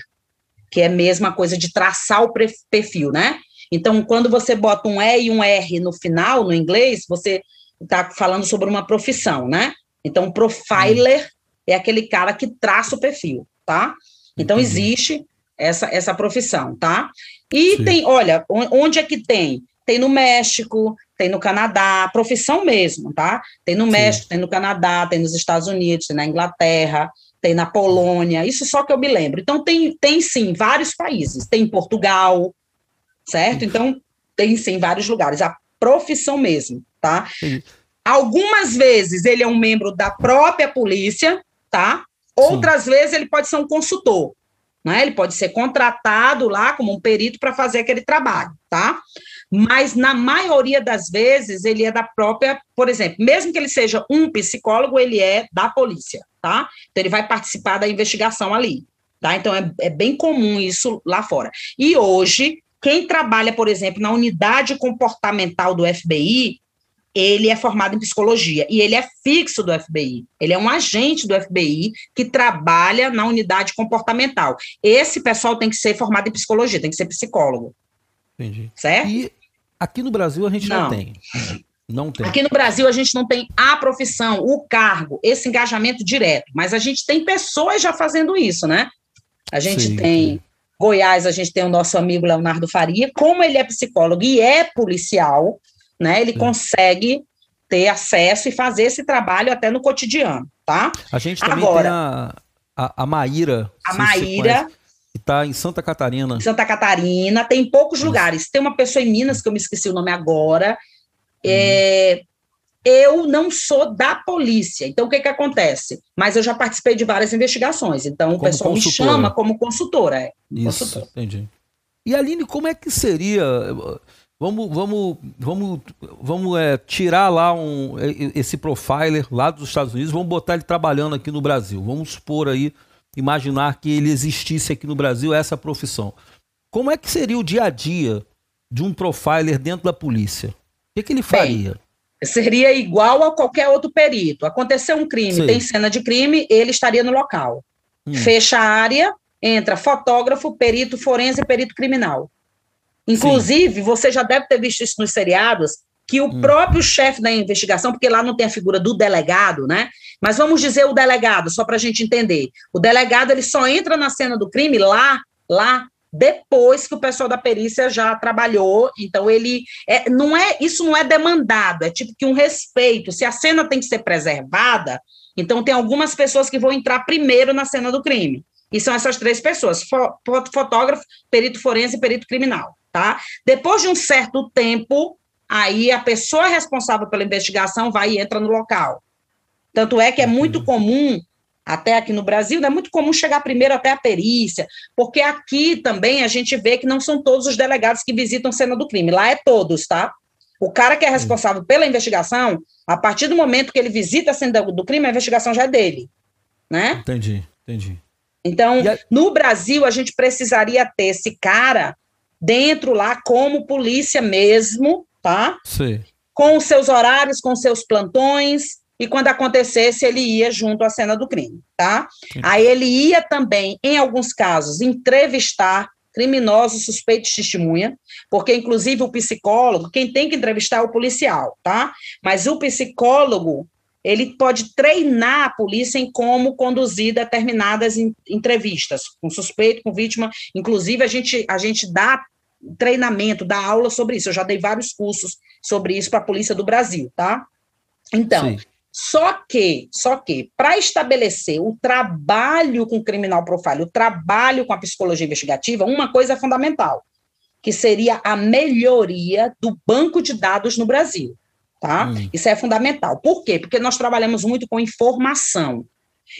que é a mesma coisa de traçar o perfil, né? Então, quando você bota um E e um R no final, no inglês, você está falando sobre uma profissão, né? Então, profiler é aquele cara que traça o perfil, tá? Então, existe essa, essa profissão, tá? E Sim. tem, olha, onde é que tem? Tem no México, tem no Canadá, profissão mesmo, tá? Tem no Sim. México, tem no Canadá, tem nos Estados Unidos, tem na Inglaterra, tem na Polônia, isso só que eu me lembro. Então, tem, tem sim vários países. Tem em Portugal, certo? Então, tem sim vários lugares, a profissão mesmo, tá? Sim. Algumas vezes ele é um membro da própria polícia, tá? Outras sim. vezes ele pode ser um consultor, né? Ele pode ser contratado lá como um perito para fazer aquele trabalho, tá? Mas na maioria das vezes ele é da própria, por exemplo, mesmo que ele seja um psicólogo, ele é da polícia, tá? Então ele vai participar da investigação ali, tá? Então é, é bem comum isso lá fora. E hoje quem trabalha, por exemplo, na unidade comportamental do FBI, ele é formado em psicologia e ele é fixo do FBI. Ele é um agente do FBI que trabalha na unidade comportamental. Esse pessoal tem que ser formado em psicologia, tem que ser psicólogo. Entendi. Certo? E aqui no Brasil a gente não, não tem. Não tem. Aqui no Brasil a gente não tem a profissão, o cargo, esse engajamento direto, mas a gente tem pessoas já fazendo isso, né? A gente Sim, tem Goiás, a gente tem o nosso amigo Leonardo Faria, como ele é psicólogo e é policial, né? Ele consegue ter acesso e fazer esse trabalho até no cotidiano, tá? A gente também Agora, tem a, a, a Maíra. A Maíra. Que está em Santa Catarina. Santa Catarina, tem poucos lugares. Tem uma pessoa em Minas, que eu me esqueci o nome agora, hum. é, eu não sou da polícia. Então, o que, que acontece? Mas eu já participei de várias investigações. Então, como o pessoal me chama como consultora. É, Isso, consultora. entendi. E, Aline, como é que seria... Vamos, vamos, vamos, vamos é, tirar lá um, esse profiler lá dos Estados Unidos, vamos botar ele trabalhando aqui no Brasil. Vamos supor aí, imaginar que ele existisse aqui no Brasil, essa profissão. Como é que seria o dia a dia de um profiler dentro da polícia? O que, que ele faria? Bem, seria igual a qualquer outro perito. Aconteceu um crime, Sim. tem cena de crime, ele estaria no local. Hum. Fecha a área, entra fotógrafo, perito forense, perito criminal. Inclusive, Sim. você já deve ter visto isso nos seriados, que o hum. próprio chefe da investigação, porque lá não tem a figura do delegado, né? Mas vamos dizer o delegado, só para a gente entender. O delegado ele só entra na cena do crime lá, lá depois que o pessoal da perícia já trabalhou. Então ele é, não é isso não é demandado, é tipo que um respeito. Se a cena tem que ser preservada, então tem algumas pessoas que vão entrar primeiro na cena do crime. E são essas três pessoas: fotógrafo, perito forense e perito criminal, tá? Depois de um certo tempo, aí a pessoa responsável pela investigação vai e entra no local. Tanto é que é muito comum, até aqui no Brasil, é muito comum chegar primeiro até a perícia, porque aqui também a gente vê que não são todos os delegados que visitam cena do crime, lá é todos, tá? O cara que é responsável pela investigação, a partir do momento que ele visita a cena do crime, a investigação já é dele, né? Entendi, entendi. Então, a... no Brasil, a gente precisaria ter esse cara dentro lá como polícia mesmo, tá? Sim. Com os seus horários, com seus plantões, e quando acontecesse, ele ia junto à cena do crime, tá? Sim. Aí ele ia também, em alguns casos, entrevistar criminosos suspeitos de testemunha, porque inclusive o psicólogo, quem tem que entrevistar é o policial, tá? Mas o psicólogo, ele pode treinar a polícia em como conduzir determinadas entrevistas com suspeito, com vítima, inclusive a gente a gente dá treinamento, dá aula sobre isso. Eu já dei vários cursos sobre isso para a Polícia do Brasil, tá? Então, Sim. Só que, só que, para estabelecer o trabalho com criminal profile, o trabalho com a psicologia investigativa, uma coisa é fundamental, que seria a melhoria do banco de dados no Brasil, tá? Hum. Isso é fundamental. Por quê? Porque nós trabalhamos muito com informação.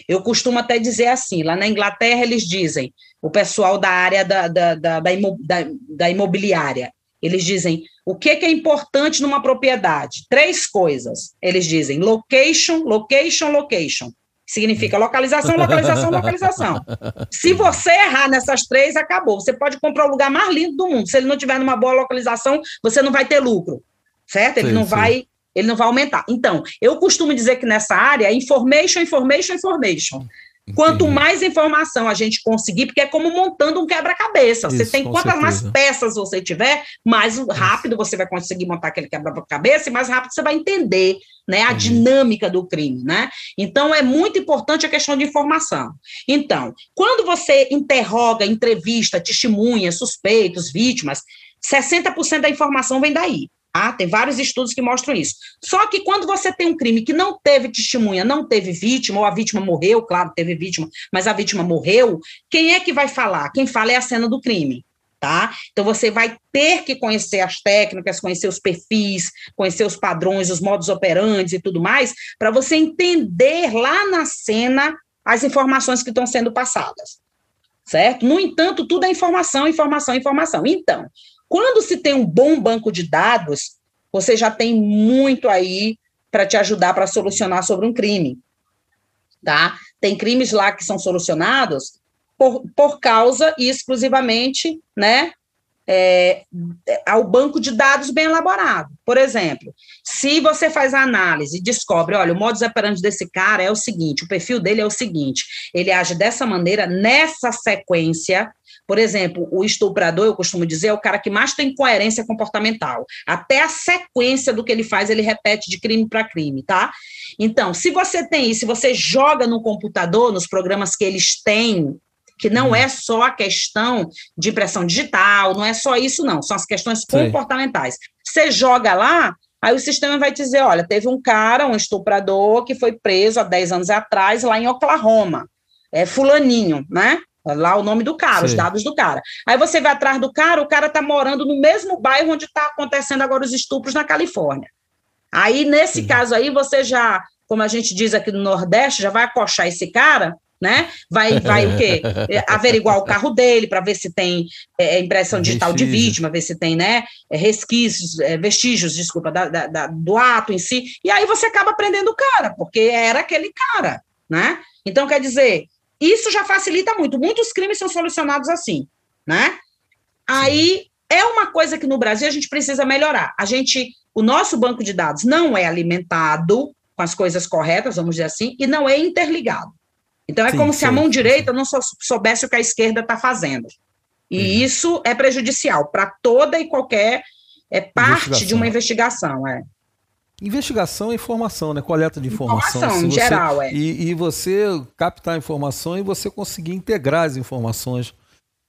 Eu costumo até dizer assim, lá na Inglaterra eles dizem, o pessoal da área da, da, da, da, da imobiliária, eles dizem o que, que, é importante numa propriedade? Três coisas. Eles dizem location, location, location. Significa localização, localização, localização. Se você errar nessas três, acabou. Você pode comprar o lugar mais lindo do mundo. Se ele não tiver numa boa localização, você não vai ter lucro. Certo? Ele sim, não sim. vai ele não vai aumentar. Então, eu costumo dizer que nessa área é information, information, information. Entendi. Quanto mais informação a gente conseguir, porque é como montando um quebra-cabeça. Você tem quantas certeza. mais peças você tiver, mais rápido você vai conseguir montar aquele quebra-cabeça e mais rápido você vai entender né, a dinâmica do crime. Né? Então, é muito importante a questão de informação. Então, quando você interroga, entrevista, testemunha, suspeitos, vítimas, 60% da informação vem daí. Ah, tem vários estudos que mostram isso. Só que quando você tem um crime que não teve testemunha, não teve vítima, ou a vítima morreu, claro, teve vítima, mas a vítima morreu, quem é que vai falar? Quem fala é a cena do crime. Tá? Então você vai ter que conhecer as técnicas, conhecer os perfis, conhecer os padrões, os modos operantes e tudo mais, para você entender lá na cena as informações que estão sendo passadas. Certo? No entanto, tudo é informação, informação, informação. Então, quando se tem um bom banco de dados, você já tem muito aí para te ajudar para solucionar sobre um crime. Tá? Tem crimes lá que são solucionados por, por causa e exclusivamente né, é, ao banco de dados bem elaborado. Por exemplo, se você faz a análise e descobre, olha, o modus operandi desse cara é o seguinte, o perfil dele é o seguinte, ele age dessa maneira, nessa sequência, por exemplo, o estuprador, eu costumo dizer, é o cara que mais tem coerência comportamental. Até a sequência do que ele faz, ele repete de crime para crime, tá? Então, se você tem isso, se você joga no computador, nos programas que eles têm, que não hum. é só a questão de impressão digital, não é só isso, não, são as questões comportamentais. Você joga lá, aí o sistema vai dizer: olha, teve um cara, um estuprador, que foi preso há 10 anos atrás, lá em Oklahoma. É fulaninho, né? Lá o nome do cara, Sim. os dados do cara. Aí você vai atrás do cara, o cara está morando no mesmo bairro onde está acontecendo agora os estupros na Califórnia. Aí, nesse Sim. caso aí, você já, como a gente diz aqui no Nordeste, já vai acochar esse cara, né? Vai, vai o quê? Averiguar o carro dele para ver se tem é, impressão digital de vítima, ver se tem, né? Resquícios, é, vestígios, desculpa, da, da, da, do ato em si. E aí você acaba prendendo o cara, porque era aquele cara, né? Então, quer dizer, isso já facilita muito. Muitos crimes são solucionados assim, né? Aí é uma coisa que no Brasil a gente precisa melhorar. A gente o nosso banco de dados não é alimentado com as coisas corretas, vamos dizer assim, e não é interligado. Então, é sim, como sim, se a mão direita não soubesse o que a esquerda está fazendo. E sim. isso é prejudicial para toda e qualquer é, parte de uma investigação. É. Investigação é informação, né? Coleta de informação. Informação, em você, geral, é. E, e, você captar informação e você conseguir integrar as informações.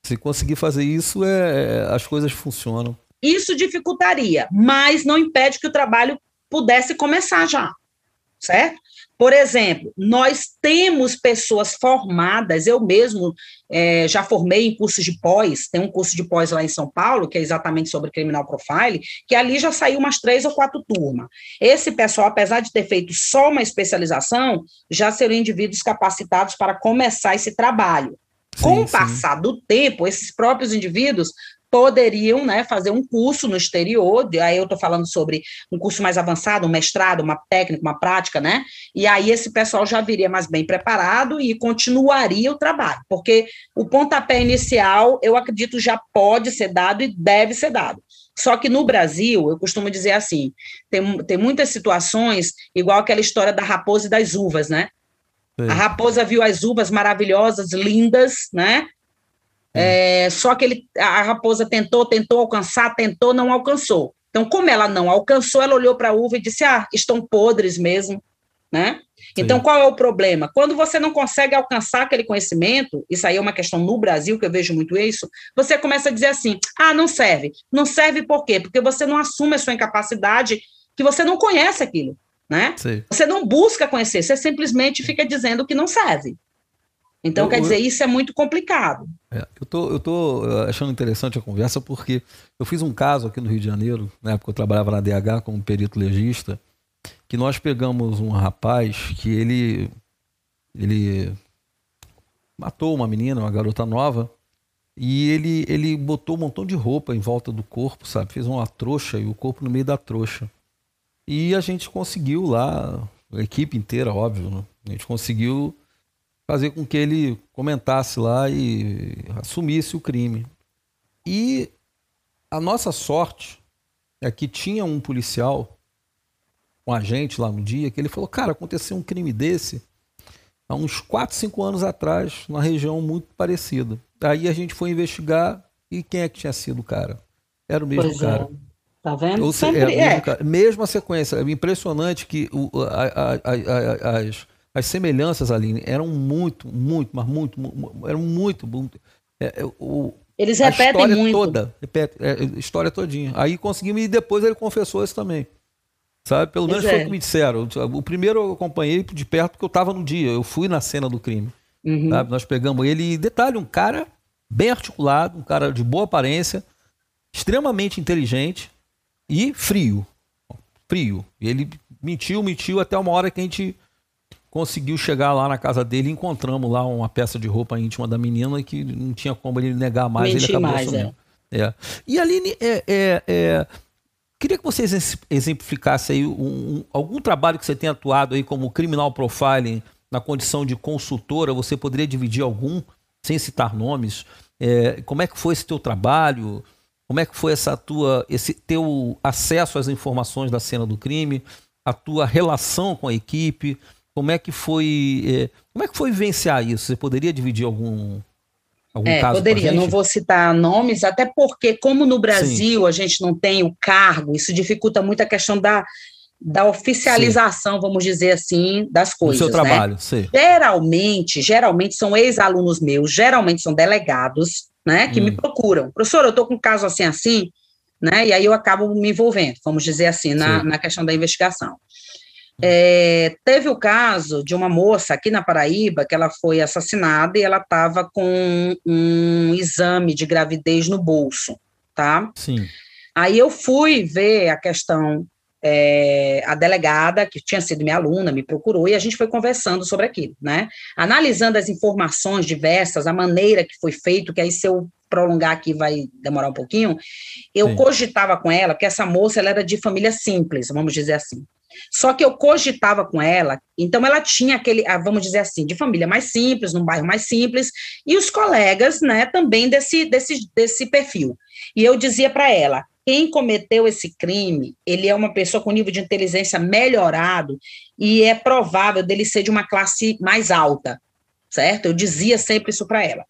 Se conseguir fazer isso, é, é, as coisas funcionam. Isso dificultaria, mas não impede que o trabalho pudesse começar já, certo? Por exemplo, nós temos pessoas formadas, eu mesmo é, já formei em cursos de pós, tem um curso de pós lá em São Paulo, que é exatamente sobre criminal profile, que ali já saiu umas três ou quatro turmas. Esse pessoal, apesar de ter feito só uma especialização, já seriam indivíduos capacitados para começar esse trabalho. Com sim, o passar do tempo, esses próprios indivíduos poderiam né, fazer um curso no exterior, aí eu estou falando sobre um curso mais avançado, um mestrado, uma técnica, uma prática, né? E aí esse pessoal já viria mais bem preparado e continuaria o trabalho, porque o pontapé inicial, eu acredito, já pode ser dado e deve ser dado. Só que no Brasil, eu costumo dizer assim, tem, tem muitas situações, igual aquela história da raposa e das uvas, né? Sim. A raposa viu as uvas maravilhosas, lindas, né? É, só que ele, a raposa tentou, tentou alcançar, tentou, não alcançou. Então, como ela não alcançou, ela olhou para a uva e disse: Ah, estão podres mesmo, né? Então, qual é o problema? Quando você não consegue alcançar aquele conhecimento, isso aí é uma questão no Brasil, que eu vejo muito isso, você começa a dizer assim: ah, não serve. Não serve por quê? Porque você não assume a sua incapacidade, que você não conhece aquilo, né? Sim. Você não busca conhecer, você simplesmente fica dizendo que não serve. Então, eu, quer dizer, isso é muito complicado. É, eu tô, eu tô eh, achando interessante a conversa porque eu fiz um caso aqui no Rio de Janeiro, na época eu trabalhava na DH como perito legista, que nós pegamos um rapaz que ele, ele matou uma menina, uma garota nova, e ele, ele botou um montão de roupa em volta do corpo, sabe? Fez uma trouxa e o corpo no meio da trouxa. E a gente conseguiu lá, a equipe inteira, óbvio, né? a gente conseguiu fazer com que ele comentasse lá e assumisse o crime. E a nossa sorte é que tinha um policial, um agente lá no dia, que ele falou: Cara, aconteceu um crime desse há uns 4, 5 anos atrás, numa região muito parecida. Aí a gente foi investigar e quem é que tinha sido o cara? Era o mesmo pois é. cara. É. Tá vendo? Ou seja, Sempre é. Mesmo, mesma sequência. É impressionante que o, a, a, a, as, as semelhanças ali eram muito, muito, mas muito, muito eram muito. muito é, é, o, Eles repetem a muito. toda, repete, é, história todinha. Aí conseguimos e depois ele confessou isso também. Sabe? Pelo menos foi o que me disseram. O primeiro eu acompanhei de perto porque eu estava no dia, eu fui na cena do crime. Uhum. Sabe? Nós pegamos ele e detalhe, um cara bem articulado, um cara de boa aparência, extremamente inteligente e frio. Frio. Ele mentiu, mentiu até uma hora que a gente conseguiu chegar lá na casa dele e encontramos lá uma peça de roupa íntima da menina que não tinha como ele negar mais, Mentir ele acabou mais, assumindo. É. é. E Aline, é, é, é, queria que você exemplificasse aí um, um, algum trabalho que você tenha atuado aí como criminal profiling na condição de consultora, você poderia dividir algum, sem citar nomes, é, como é que foi esse teu trabalho, como é que foi essa tua, esse teu acesso às informações da cena do crime, a tua relação com a equipe, como é que foi, é, como é que foi vivenciar isso? Você poderia dividir algum algum é, caso poderia, não vou citar nomes, até porque como no Brasil Sim. a gente não tem o cargo, isso dificulta muito a questão da da oficialização, Sim. vamos dizer assim, das coisas. Do seu né? trabalho, sim. Geralmente, geralmente são ex-alunos meus, geralmente são delegados, né, que hum. me procuram. Professor, eu estou com um caso assim, assim, né, e aí eu acabo me envolvendo, vamos dizer assim, na, na questão da investigação. É, teve o caso de uma moça aqui na Paraíba que ela foi assassinada e ela estava com um exame de gravidez no bolso, tá? Sim. Aí eu fui ver a questão, é, a delegada, que tinha sido minha aluna, me procurou e a gente foi conversando sobre aquilo, né? Analisando as informações diversas, a maneira que foi feito, que aí se eu prolongar aqui vai demorar um pouquinho, eu Sim. cogitava com ela que essa moça ela era de família simples, vamos dizer assim. Só que eu cogitava com ela, então ela tinha aquele, ah, vamos dizer assim, de família mais simples, num bairro mais simples, e os colegas, né, também desse, desse, desse perfil. E eu dizia para ela: quem cometeu esse crime, ele é uma pessoa com nível de inteligência melhorado e é provável dele ser de uma classe mais alta, certo? Eu dizia sempre isso para ela.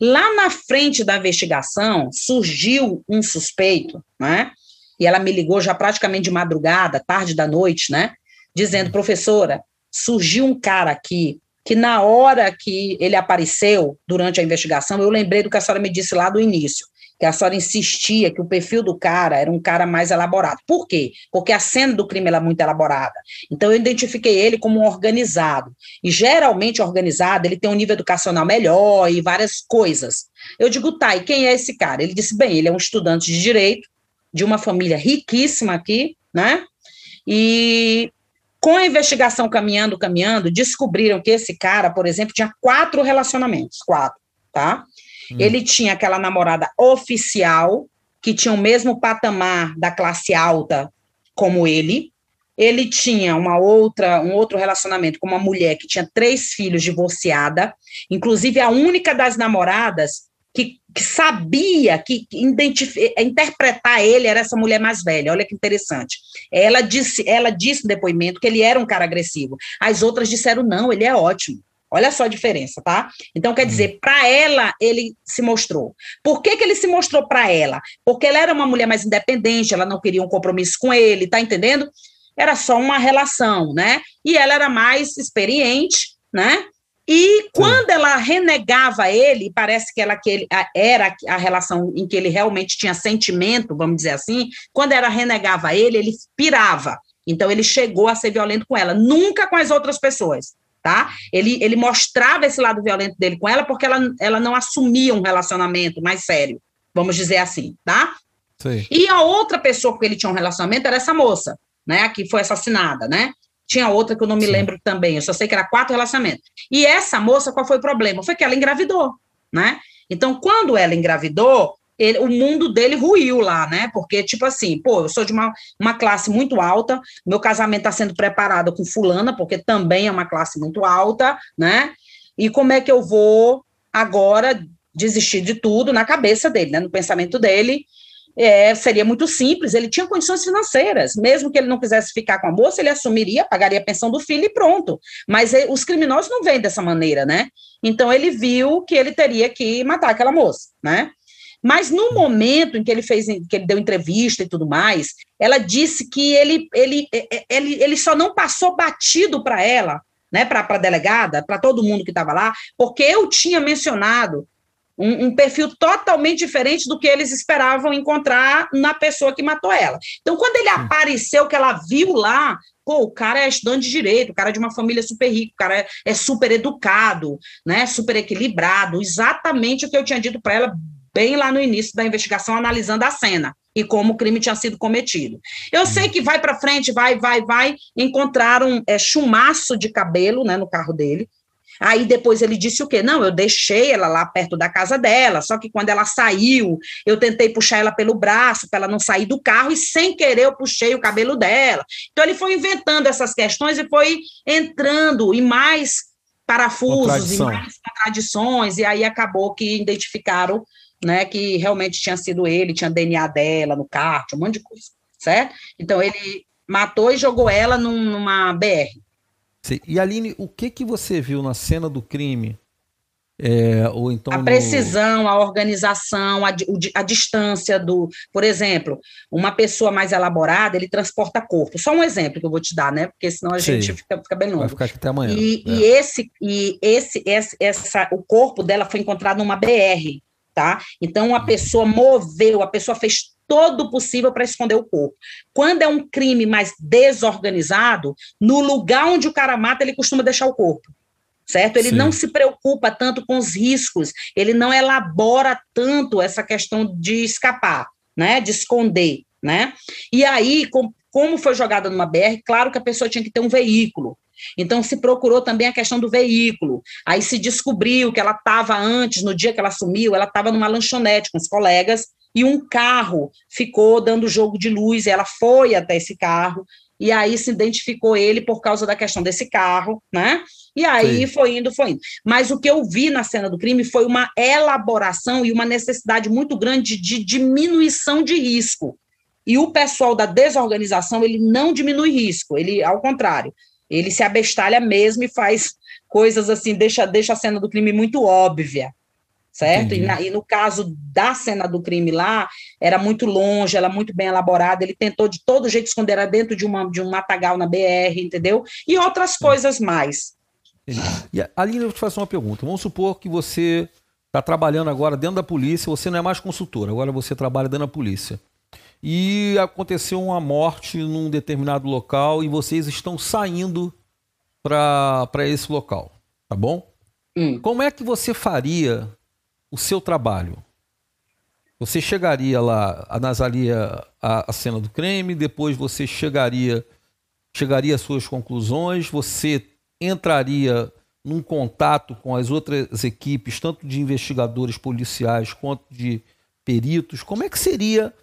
Lá na frente da investigação, surgiu um suspeito, né? E ela me ligou já praticamente de madrugada, tarde da noite, né? Dizendo, professora, surgiu um cara aqui que na hora que ele apareceu durante a investigação, eu lembrei do que a senhora me disse lá do início que a senhora insistia que o perfil do cara era um cara mais elaborado. Por quê? Porque a cena do crime é muito elaborada. Então, eu identifiquei ele como um organizado. E, geralmente, organizado, ele tem um nível educacional melhor e várias coisas. Eu digo, tá, e quem é esse cara? Ele disse, bem, ele é um estudante de direito, de uma família riquíssima aqui, né? E com a investigação caminhando, caminhando, descobriram que esse cara, por exemplo, tinha quatro relacionamentos, quatro, tá? Hum. Ele tinha aquela namorada oficial, que tinha o mesmo patamar da classe alta como ele. Ele tinha uma outra, um outro relacionamento com uma mulher que tinha três filhos divorciada, inclusive a única das namoradas que, sabia que, que interpretar ele era essa mulher mais velha. Olha que interessante. Ela disse, ela disse no depoimento que ele era um cara agressivo. As outras disseram não, ele é ótimo. Olha só a diferença, tá? Então, quer dizer, hum. para ela, ele se mostrou. Por que, que ele se mostrou para ela? Porque ela era uma mulher mais independente, ela não queria um compromisso com ele, tá entendendo? Era só uma relação, né? E ela era mais experiente, né? E quando ela renegava ele, parece que ela que ele, era a relação em que ele realmente tinha sentimento, vamos dizer assim, quando ela renegava ele, ele pirava. Então ele chegou a ser violento com ela, nunca com as outras pessoas tá? Ele, ele mostrava esse lado violento dele com ela porque ela, ela não assumia um relacionamento mais sério, vamos dizer assim, tá? Sim. E a outra pessoa com que ele tinha um relacionamento era essa moça, né? Que foi assassinada, né? Tinha outra que eu não me lembro também, eu só sei que era quatro relacionamentos. E essa moça, qual foi o problema? Foi que ela engravidou, né? Então, quando ela engravidou, ele, o mundo dele ruiu lá, né? Porque, tipo assim, pô, eu sou de uma, uma classe muito alta, meu casamento está sendo preparado com fulana, porque também é uma classe muito alta, né? E como é que eu vou agora desistir de tudo na cabeça dele, né? No pensamento dele, é, seria muito simples, ele tinha condições financeiras, mesmo que ele não quisesse ficar com a moça, ele assumiria, pagaria a pensão do filho e pronto. Mas ele, os criminosos não vêm dessa maneira, né? Então ele viu que ele teria que matar aquela moça, né? Mas no momento em que ele fez, que ele deu entrevista e tudo mais, ela disse que ele, ele, é, é, ele, ele só não passou batido para ela, né, para a delegada, para todo mundo que estava lá, porque eu tinha mencionado um, um, perfil totalmente diferente do que eles esperavam encontrar na pessoa que matou ela. Então, quando ele apareceu, que ela viu lá, pô, o cara é estudante de direito, o cara é de uma família super rica, o cara é, é super educado, né, super equilibrado, exatamente o que eu tinha dito para ela bem lá no início da investigação, analisando a cena e como o crime tinha sido cometido. Eu uhum. sei que vai para frente, vai, vai, vai, encontraram é, chumaço de cabelo né, no carro dele. Aí depois ele disse o quê? Não, eu deixei ela lá perto da casa dela, só que quando ela saiu, eu tentei puxar ela pelo braço para ela não sair do carro e sem querer eu puxei o cabelo dela. Então ele foi inventando essas questões e foi entrando em mais parafusos e mais contradições, e aí acabou que identificaram né, que realmente tinha sido ele, tinha DNA dela no carro, um monte de coisa, certo? Então ele matou e jogou ela num, numa BR. E Aline, o que que você viu na cena do crime? É, ou então a precisão, no... a organização, a, a, distância do, por exemplo, uma pessoa mais elaborada, ele transporta corpo. Só um exemplo que eu vou te dar, né? Porque senão a gente fica, fica, bem longo. Vai ficar aqui até amanhã. E, é. e esse, e esse, esse, essa, o corpo dela foi encontrado numa BR tá? Então a pessoa moveu, a pessoa fez todo o possível para esconder o corpo. Quando é um crime mais desorganizado, no lugar onde o cara mata, ele costuma deixar o corpo. Certo? Ele Sim. não se preocupa tanto com os riscos, ele não elabora tanto essa questão de escapar, né? De esconder, né? E aí, com, como foi jogada numa BR, claro que a pessoa tinha que ter um veículo. Então, se procurou também a questão do veículo. Aí se descobriu que ela estava antes, no dia que ela sumiu, ela estava numa lanchonete com os colegas e um carro ficou dando jogo de luz. Ela foi até esse carro e aí se identificou ele por causa da questão desse carro, né? E aí Sim. foi indo, foi indo. Mas o que eu vi na cena do crime foi uma elaboração e uma necessidade muito grande de diminuição de risco. E o pessoal da desorganização, ele não diminui risco, ele, ao contrário, ele se abestalha mesmo e faz coisas assim, deixa, deixa a cena do crime muito óbvia, certo? E, na, e, no caso da cena do crime lá, era muito longe, ela muito bem elaborada, ele tentou de todo jeito esconder, era dentro de, uma, de um matagal na BR, entendeu? E outras coisas mais. E, Aline, eu vou te fazer uma pergunta. Vamos supor que você está trabalhando agora dentro da polícia, você não é mais consultor, agora você trabalha dentro da polícia. E aconteceu uma morte num determinado local e vocês estão saindo para esse local, tá bom? Hum. Como é que você faria o seu trabalho? Você chegaria lá, anasaria a, a cena do crime, depois você chegaria, chegaria às suas conclusões, você entraria num contato com as outras equipes, tanto de investigadores policiais quanto de peritos, como é que seria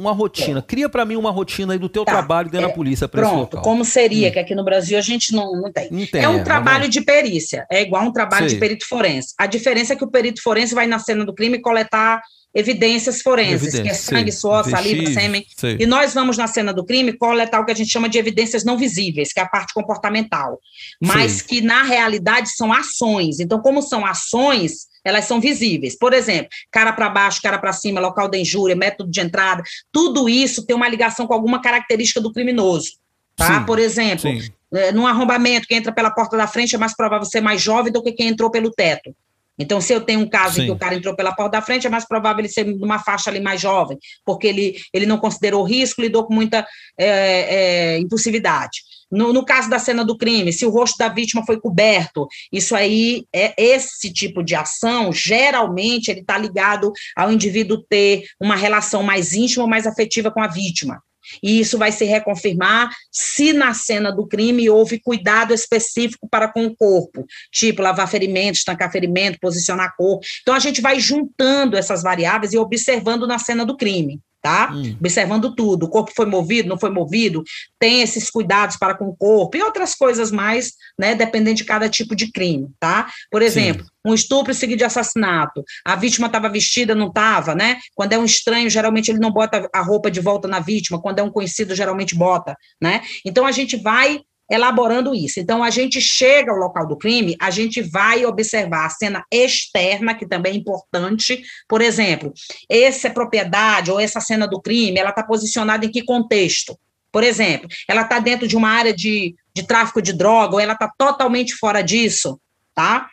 uma rotina? É. Cria para mim uma rotina aí do teu tá. trabalho dentro é. da polícia para esse local. Como seria, hum. que aqui no Brasil a gente não, não tem. Não tem é um é, trabalho de perícia, é igual um trabalho Sei. de perito forense. A diferença é que o perito forense vai na cena do crime coletar evidências forenses, Evidência, que é sangue, suor, saliva, sêmen. E nós vamos na cena do crime coletar o que a gente chama de evidências não visíveis, que é a parte comportamental, mas que na realidade são ações. Então, como são ações, elas são visíveis. Por exemplo, cara para baixo, cara para cima, local da injúria, método de entrada, tudo isso tem uma ligação com alguma característica do criminoso. Tá? Sim, Por exemplo, é, num arrombamento, quem entra pela porta da frente é mais provável ser mais jovem do que quem entrou pelo teto. Então, se eu tenho um caso Sim. em que o cara entrou pela porta da frente, é mais provável ele ser numa faixa ali mais jovem, porque ele, ele não considerou risco, lidou com muita é, é, impulsividade. No, no, caso da cena do crime, se o rosto da vítima foi coberto, isso aí é esse tipo de ação, geralmente ele está ligado ao indivíduo ter uma relação mais íntima, mais afetiva com a vítima. E isso vai se reconfirmar se na cena do crime houve cuidado específico para com o corpo, tipo lavar ferimento, estancar ferimento, posicionar corpo. Então a gente vai juntando essas variáveis e observando na cena do crime tá? Hum. Observando tudo. O corpo foi movido, não foi movido, tem esses cuidados para com o corpo e outras coisas mais, né, dependendo de cada tipo de crime, tá? Por exemplo, Sim. um estupro seguido de assassinato. A vítima estava vestida, não estava, né? Quando é um estranho, geralmente ele não bota a roupa de volta na vítima, quando é um conhecido, geralmente bota, né? Então a gente vai elaborando isso. Então, a gente chega ao local do crime, a gente vai observar a cena externa, que também é importante. Por exemplo, essa propriedade ou essa cena do crime, ela está posicionada em que contexto? Por exemplo, ela está dentro de uma área de, de tráfico de droga ou ela está totalmente fora disso, tá?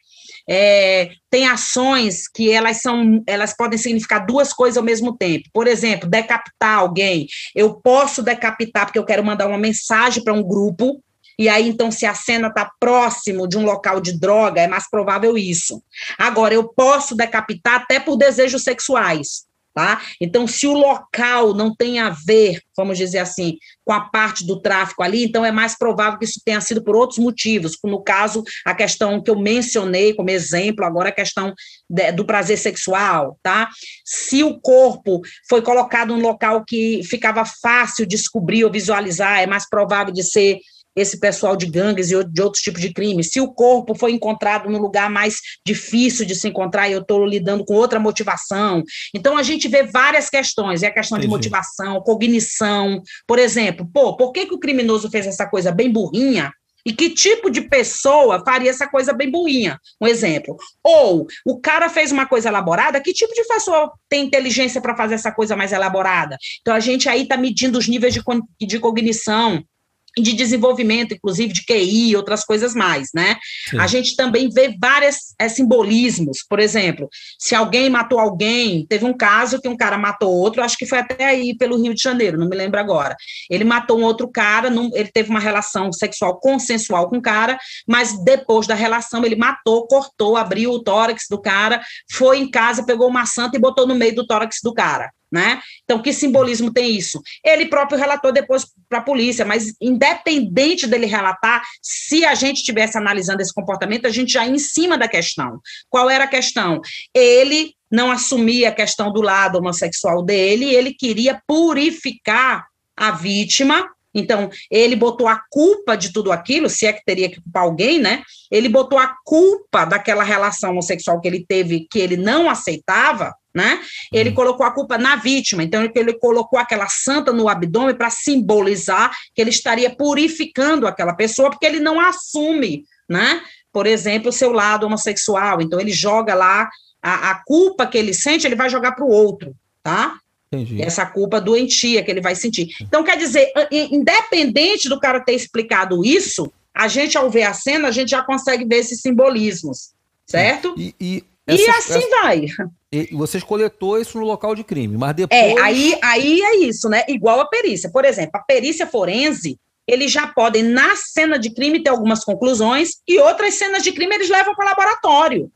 É, tem ações que elas são, elas podem significar duas coisas ao mesmo tempo. Por exemplo, decapitar alguém. Eu posso decapitar porque eu quero mandar uma mensagem para um grupo e aí, então, se a cena está próximo de um local de droga, é mais provável isso. Agora, eu posso decapitar até por desejos sexuais. Tá? Então, se o local não tem a ver, vamos dizer assim, com a parte do tráfico ali, então é mais provável que isso tenha sido por outros motivos. No caso, a questão que eu mencionei como exemplo, agora a questão de, do prazer sexual, tá? Se o corpo foi colocado num local que ficava fácil descobrir ou visualizar, é mais provável de ser esse pessoal de gangues e de outros tipos de crimes. Se o corpo foi encontrado no lugar mais difícil de se encontrar e eu estou lidando com outra motivação. Então, a gente vê várias questões. É a questão Entendi. de motivação, cognição. Por exemplo, pô, por que, que o criminoso fez essa coisa bem burrinha e que tipo de pessoa faria essa coisa bem burrinha? Um exemplo. Ou o cara fez uma coisa elaborada, que tipo de pessoa tem inteligência para fazer essa coisa mais elaborada? Então a gente aí está medindo os níveis de, de cognição, de desenvolvimento, inclusive de QI e outras coisas mais, né? Sim. A gente também vê vários é, simbolismos, por exemplo, se alguém matou alguém, teve um caso que um cara matou outro, acho que foi até aí pelo Rio de Janeiro, não me lembro agora. Ele matou um outro cara, não, ele teve uma relação sexual consensual com o cara, mas depois da relação ele matou, cortou, abriu o tórax do cara, foi em casa, pegou uma santa e botou no meio do tórax do cara. Né? Então, que simbolismo tem isso? Ele próprio relatou depois para a polícia, mas independente dele relatar, se a gente estivesse analisando esse comportamento, a gente já ia em cima da questão. Qual era a questão? Ele não assumia a questão do lado homossexual dele, ele queria purificar a vítima. Então, ele botou a culpa de tudo aquilo, se é que teria que culpar alguém, né? Ele botou a culpa daquela relação homossexual que ele teve, que ele não aceitava, né? Ele uhum. colocou a culpa na vítima, então ele, ele colocou aquela santa no abdômen para simbolizar que ele estaria purificando aquela pessoa, porque ele não assume, né? Por exemplo, o seu lado homossexual, então ele joga lá a, a culpa que ele sente, ele vai jogar para o outro, tá? Entendi. Essa culpa doentia que ele vai sentir. Então, quer dizer, independente do cara ter explicado isso, a gente, ao ver a cena, a gente já consegue ver esses simbolismos, certo? E, e, essa, e assim essa, vai. E vocês coletou isso no local de crime, mas depois. É, aí, aí é isso, né? Igual a perícia. Por exemplo, a perícia forense, eles já podem, na cena de crime, ter algumas conclusões, e outras cenas de crime eles levam para o laboratório.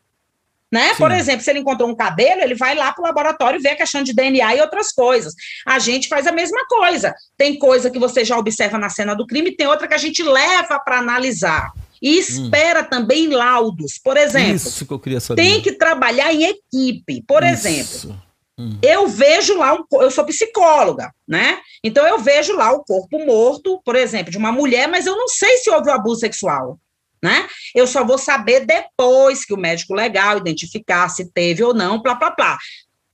Né? Por exemplo, se ele encontrou um cabelo, ele vai lá para o laboratório ver a questão de DNA e outras coisas. A gente faz a mesma coisa. Tem coisa que você já observa na cena do crime, tem outra que a gente leva para analisar. E espera hum. também laudos. Por exemplo, Isso que eu queria saber. tem que trabalhar em equipe. Por Isso. exemplo, hum. eu vejo lá, eu sou psicóloga, né? Então eu vejo lá o corpo morto, por exemplo, de uma mulher, mas eu não sei se houve um abuso sexual né? Eu só vou saber depois que o médico legal identificar se teve ou não, plá, plá, plá.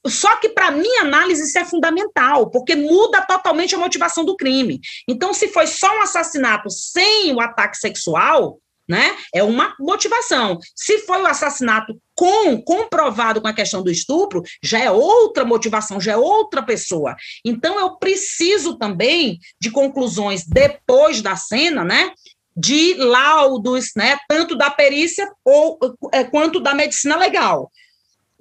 Só que, para minha análise, isso é fundamental, porque muda totalmente a motivação do crime. Então, se foi só um assassinato sem o ataque sexual, né, é uma motivação. Se foi o assassinato com comprovado com a questão do estupro, já é outra motivação, já é outra pessoa. Então, eu preciso também de conclusões depois da cena, né? de laudos, né, tanto da perícia ou, é, quanto da medicina legal.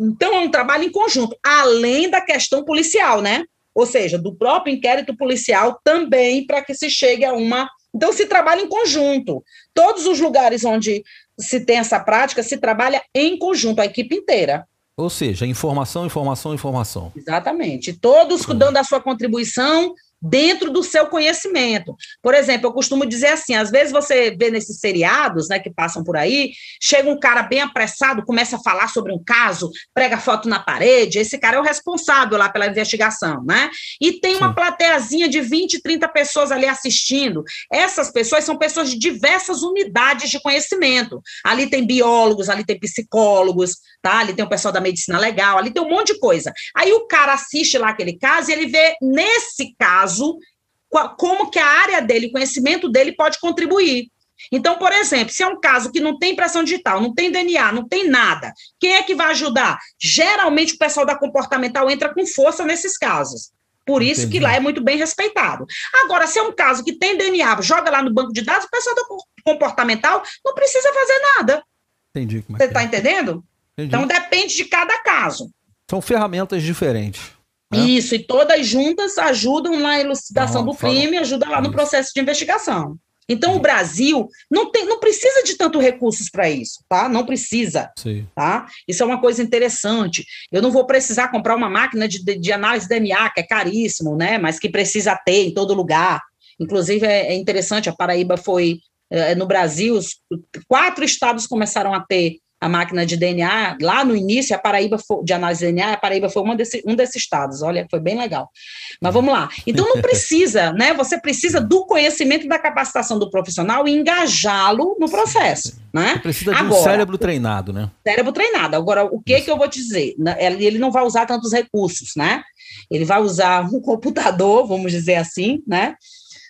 Então, é um trabalho em conjunto, além da questão policial, né? Ou seja, do próprio inquérito policial também para que se chegue a uma. Então, se trabalha em conjunto. Todos os lugares onde se tem essa prática, se trabalha em conjunto, a equipe inteira. Ou seja, informação, informação, informação. Exatamente. Todos dando a sua contribuição dentro do seu conhecimento. Por exemplo, eu costumo dizer assim, às vezes você vê nesses seriados, né, que passam por aí, chega um cara bem apressado, começa a falar sobre um caso, prega foto na parede, esse cara é o responsável lá pela investigação, né? E tem uma plateiazinha de 20, 30 pessoas ali assistindo. Essas pessoas são pessoas de diversas unidades de conhecimento. Ali tem biólogos, ali tem psicólogos, tá? Ali tem o pessoal da medicina legal, ali tem um monte de coisa. Aí o cara assiste lá aquele caso e ele vê nesse caso caso, como que a área dele, o conhecimento dele pode contribuir. Então, por exemplo, se é um caso que não tem impressão digital, não tem DNA, não tem nada, quem é que vai ajudar? Geralmente o pessoal da comportamental entra com força nesses casos. Por isso Entendi. que lá é muito bem respeitado. Agora, se é um caso que tem DNA, joga lá no banco de dados, o pessoal da comportamental não precisa fazer nada. Entendi. É Você está é. entendendo? Entendi. Então, depende de cada caso. São ferramentas diferentes. Né? Isso, e todas juntas ajudam na elucidação não, do crime, ajudam lá no processo de investigação. Então, o Brasil não, tem, não precisa de tanto recursos para isso, tá? Não precisa, Sim. tá? Isso é uma coisa interessante. Eu não vou precisar comprar uma máquina de, de, de análise de DNA, que é caríssimo, né? Mas que precisa ter em todo lugar. Inclusive, é, é interessante, a Paraíba foi, é, no Brasil, os quatro estados começaram a ter a máquina de DNA, lá no início, a Paraíba foi, de análise de DNA, a Paraíba foi desse, um desses estados, olha, foi bem legal. Mas vamos lá. Então não precisa, né? Você precisa do conhecimento e da capacitação do profissional e engajá-lo no processo, né? Você precisa de Agora, um cérebro treinado, né? Cérebro treinado. Agora, o que que eu vou te dizer? Ele não vai usar tantos recursos, né? Ele vai usar um computador, vamos dizer assim, né?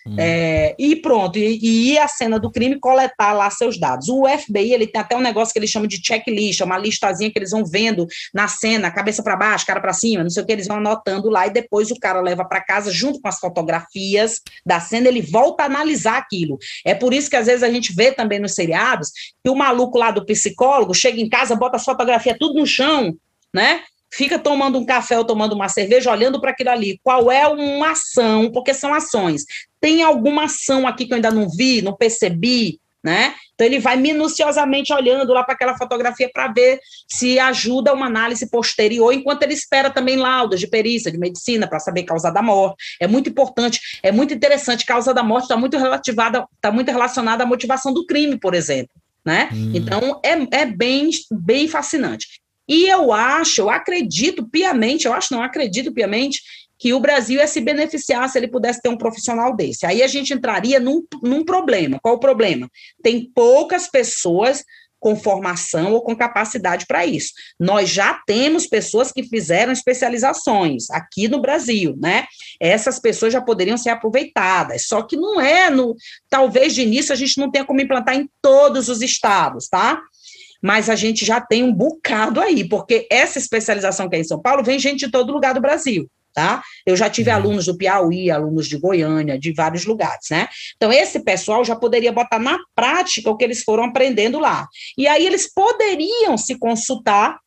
Hum. É, e pronto, e, e ir à cena do crime coletar lá seus dados. O FBI ele tem até um negócio que eles chamam de checklist, é uma listazinha que eles vão vendo na cena, cabeça para baixo, cara para cima, não sei o que, eles vão anotando lá e depois o cara leva para casa junto com as fotografias da cena, ele volta a analisar aquilo. É por isso que às vezes a gente vê também nos seriados que o maluco lá do psicólogo chega em casa, bota as fotografias tudo no chão, né? fica tomando um café ou tomando uma cerveja, olhando para aquilo ali. Qual é uma ação? Porque são ações. Tem alguma ação aqui que eu ainda não vi, não percebi, né? Então ele vai minuciosamente olhando lá para aquela fotografia para ver se ajuda uma análise posterior, enquanto ele espera também laudos de perícia, de medicina, para saber causa da morte. É muito importante, é muito interessante. Causa da morte está muito relativada, está muito relacionada à motivação do crime, por exemplo. Né? Hum. Então é, é bem, bem fascinante. E eu acho, eu acredito piamente, eu acho não, acredito piamente que o Brasil ia se beneficiar se ele pudesse ter um profissional desse. Aí a gente entraria num, num problema. Qual o problema? Tem poucas pessoas com formação ou com capacidade para isso. Nós já temos pessoas que fizeram especializações aqui no Brasil, né? Essas pessoas já poderiam ser aproveitadas, só que não é no. Talvez de início a gente não tenha como implantar em todos os estados, tá? Mas a gente já tem um bocado aí, porque essa especialização que é em São Paulo vem gente de todo lugar do Brasil tá? Eu já tive uhum. alunos do Piauí, alunos de Goiânia, de vários lugares, né? Então, esse pessoal já poderia botar na prática o que eles foram aprendendo lá. E aí eles poderiam se consultar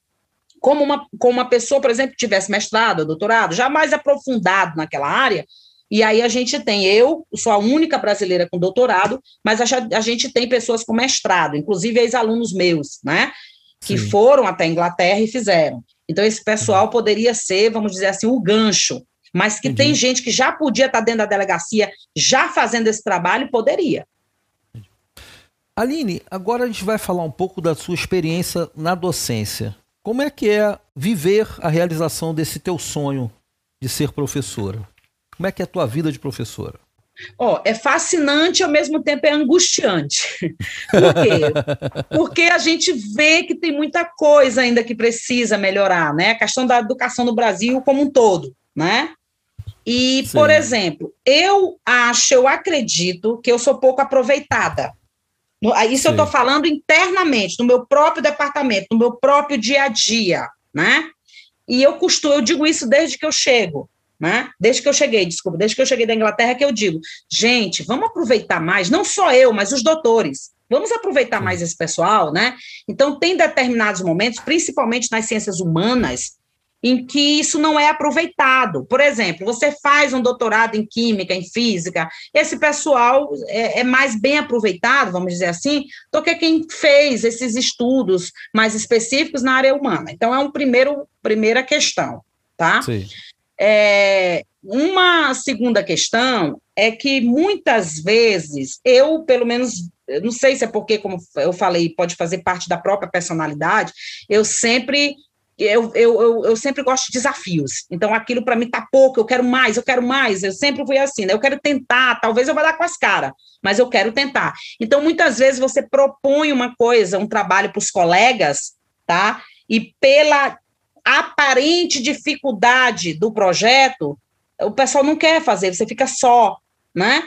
como uma, como uma pessoa, por exemplo, que tivesse mestrado, doutorado, já mais aprofundado naquela área, e aí a gente tem, eu sou a única brasileira com doutorado, mas a, a gente tem pessoas com mestrado, inclusive ex-alunos meus, né? Que Sim. foram até a Inglaterra e fizeram. Então, esse pessoal uhum. poderia ser, vamos dizer assim, o gancho, mas que Entendi. tem gente que já podia estar dentro da delegacia, já fazendo esse trabalho, poderia. Aline, agora a gente vai falar um pouco da sua experiência na docência. Como é que é viver a realização desse teu sonho de ser professora? Como é que é a tua vida de professora? Ó, é fascinante ao mesmo tempo é angustiante. Por quê? Porque a gente vê que tem muita coisa ainda que precisa melhorar, né? A questão da educação no Brasil como um todo, né? E, Sim. por exemplo, eu acho, eu acredito que eu sou pouco aproveitada. Isso Sim. eu estou falando internamente, no meu próprio departamento, no meu próprio dia a dia, né? E eu costumo, eu digo isso desde que eu chego né? Desde que eu cheguei, desculpa, desde que eu cheguei da Inglaterra que eu digo, gente, vamos aproveitar mais, não só eu, mas os doutores. Vamos aproveitar mais esse pessoal, né? Então, tem determinados momentos, principalmente nas ciências humanas, em que isso não é aproveitado. Por exemplo, você faz um doutorado em química, em física, esse pessoal é, é, mais bem aproveitado, vamos dizer assim, do que quem fez esses estudos mais específicos na área humana. Então, é uma primeira questão, tá? Sim. É, uma segunda questão é que muitas vezes eu, pelo menos, não sei se é porque, como eu falei, pode fazer parte da própria personalidade, eu sempre eu, eu, eu, eu, sempre gosto de desafios. Então, aquilo para mim tá pouco, eu quero mais, eu quero mais. Eu sempre fui assim, né? Eu quero tentar, talvez eu vá dar com as caras, mas eu quero tentar. Então, muitas vezes você propõe uma coisa, um trabalho para os colegas, tá? E pela aparente dificuldade do projeto, o pessoal não quer fazer, você fica só, né?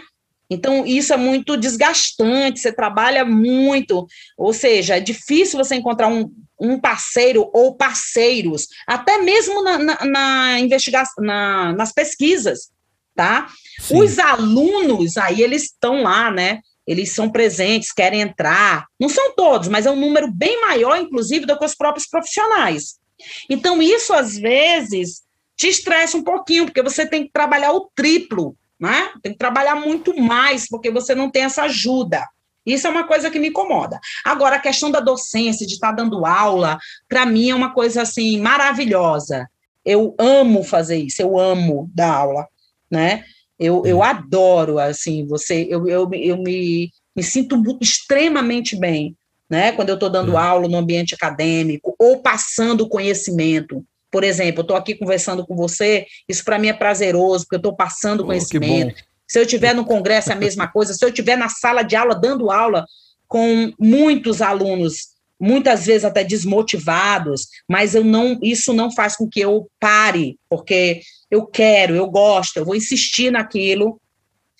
Então, isso é muito desgastante, você trabalha muito, ou seja, é difícil você encontrar um, um parceiro ou parceiros, até mesmo na, na, na investigação, na, nas pesquisas, tá? Sim. Os alunos, aí eles estão lá, né? Eles são presentes, querem entrar. Não são todos, mas é um número bem maior, inclusive, do que os próprios profissionais. Então, isso às vezes te estressa um pouquinho, porque você tem que trabalhar o triplo, né? Tem que trabalhar muito mais, porque você não tem essa ajuda. Isso é uma coisa que me incomoda. Agora, a questão da docência, de estar dando aula, para mim é uma coisa assim maravilhosa. Eu amo fazer isso, eu amo dar aula, né? Eu, eu adoro, assim, você, eu, eu, eu me, me sinto extremamente bem né? Quando eu estou dando aula no ambiente acadêmico ou passando conhecimento. Por exemplo, eu estou aqui conversando com você, isso para mim é prazeroso, porque eu estou passando oh, conhecimento. Se eu estiver no congresso é a mesma coisa, se eu estiver na sala de aula dando aula com muitos alunos, muitas vezes até desmotivados, mas eu não, isso não faz com que eu pare, porque eu quero, eu gosto, eu vou insistir naquilo,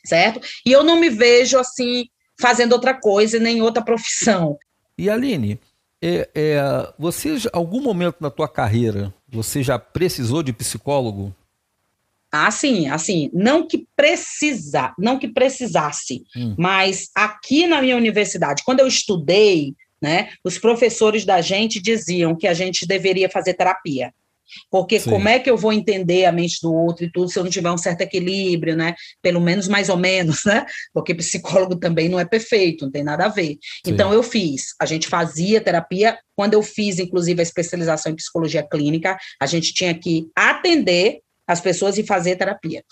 certo? E eu não me vejo assim fazendo outra coisa, nem outra profissão. E Aline, é, é, você, algum momento na tua carreira, você já precisou de psicólogo? Ah, sim, assim, não que precisa, não que precisasse, hum. mas aqui na minha universidade, quando eu estudei, né, os professores da gente diziam que a gente deveria fazer terapia. Porque Sim. como é que eu vou entender a mente do outro e tudo se eu não tiver um certo equilíbrio, né? Pelo menos mais ou menos, né? Porque psicólogo também não é perfeito, não tem nada a ver. Sim. Então eu fiz, a gente fazia terapia, quando eu fiz inclusive a especialização em psicologia clínica, a gente tinha que atender as pessoas e fazer terapia.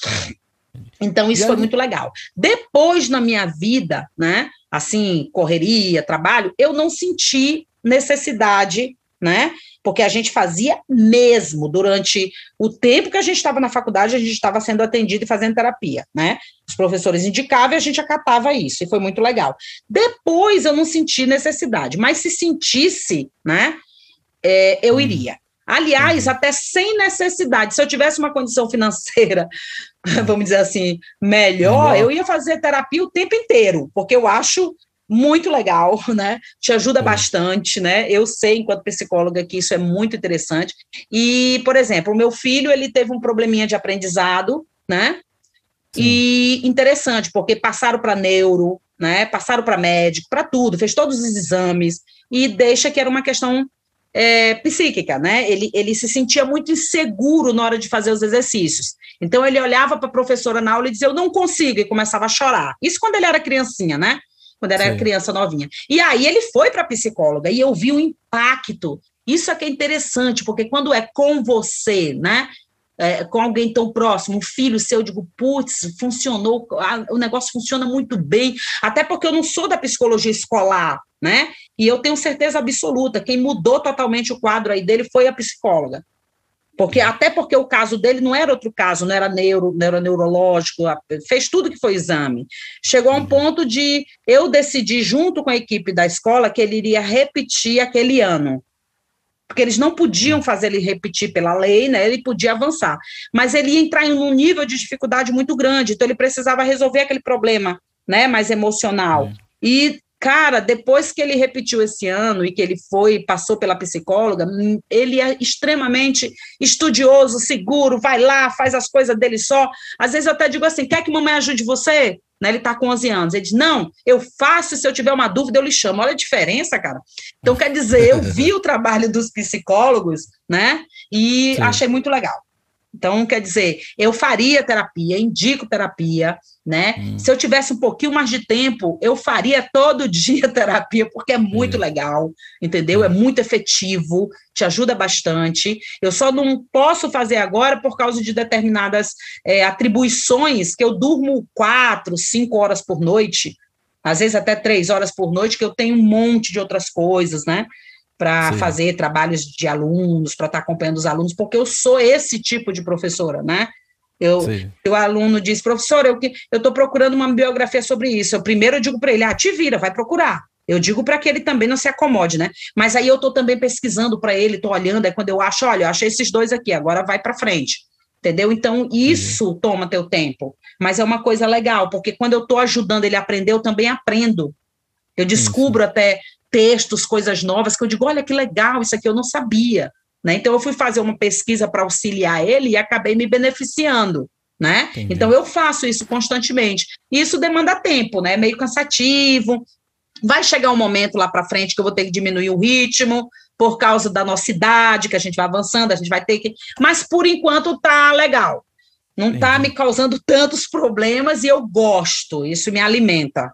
Então isso foi muito legal. Depois na minha vida, né? Assim, correria, trabalho, eu não senti necessidade né, porque a gente fazia mesmo durante o tempo que a gente estava na faculdade, a gente estava sendo atendido e fazendo terapia, né? Os professores indicavam e a gente acatava isso, e foi muito legal. Depois eu não senti necessidade, mas se sentisse, né, é, eu hum. iria. Aliás, até sem necessidade, se eu tivesse uma condição financeira, vamos dizer assim, melhor, eu ia fazer terapia o tempo inteiro, porque eu acho muito legal, né? Te ajuda bastante, né? Eu sei, enquanto psicóloga, que isso é muito interessante. E, por exemplo, o meu filho, ele teve um probleminha de aprendizado, né? Sim. E interessante, porque passaram para neuro, né? Passaram para médico, para tudo, fez todos os exames e deixa que era uma questão é, psíquica, né? Ele, ele se sentia muito inseguro na hora de fazer os exercícios. Então ele olhava para a professora na aula e dizia: "Eu não consigo", e começava a chorar. Isso quando ele era criancinha, né? Quando era Sim. criança novinha. E aí ele foi para psicóloga e eu vi o impacto. Isso é que é interessante, porque quando é com você, né? É, com alguém tão próximo, um filho seu, eu digo, putz, funcionou, o negócio funciona muito bem, até porque eu não sou da psicologia escolar, né? E eu tenho certeza absoluta, quem mudou totalmente o quadro aí dele foi a psicóloga. Porque até porque o caso dele não era outro caso, não era neuro, não era neurológico, fez tudo que foi exame. Chegou a um ponto de eu decidir junto com a equipe da escola que ele iria repetir aquele ano. Porque eles não podiam fazer ele repetir pela lei, né? Ele podia avançar, mas ele ia entrar em um nível de dificuldade muito grande, então ele precisava resolver aquele problema, né, mais emocional. E Cara, depois que ele repetiu esse ano e que ele foi, passou pela psicóloga, hum, ele é extremamente estudioso, seguro, vai lá, faz as coisas dele só. Às vezes eu até digo assim: quer que mamãe ajude você? Né, ele está com 11 anos. Ele diz: Não, eu faço, se eu tiver uma dúvida, eu lhe chamo. Olha a diferença, cara. Então, quer dizer, eu vi o trabalho dos psicólogos, né? E Sim. achei muito legal. Então, quer dizer, eu faria terapia, indico terapia, né? Hum. Se eu tivesse um pouquinho mais de tempo, eu faria todo dia terapia, porque é muito é. legal, entendeu? É hum. muito efetivo, te ajuda bastante. Eu só não posso fazer agora por causa de determinadas é, atribuições, que eu durmo quatro, cinco horas por noite, às vezes até três horas por noite, que eu tenho um monte de outras coisas, né? Para fazer trabalhos de alunos, para estar tá acompanhando os alunos, porque eu sou esse tipo de professora, né? Eu, o aluno diz, professor, eu estou procurando uma biografia sobre isso. Eu primeiro eu digo para ele, ah, te vira, vai procurar. Eu digo para que ele também não se acomode, né? Mas aí eu estou também pesquisando para ele, estou olhando, é quando eu acho, olha, eu achei esses dois aqui, agora vai para frente. Entendeu? Então, isso uhum. toma teu tempo. Mas é uma coisa legal, porque quando eu estou ajudando ele a aprender, eu também aprendo. Eu descubro até textos, coisas novas, que eu digo, olha que legal, isso aqui eu não sabia. Né? Então, eu fui fazer uma pesquisa para auxiliar ele e acabei me beneficiando. Né? Então, eu faço isso constantemente. Isso demanda tempo, né? meio cansativo. Vai chegar um momento lá para frente que eu vou ter que diminuir o ritmo, por causa da nossa idade, que a gente vai avançando, a gente vai ter que. Mas, por enquanto, tá legal. Não está me causando tantos problemas e eu gosto, isso me alimenta.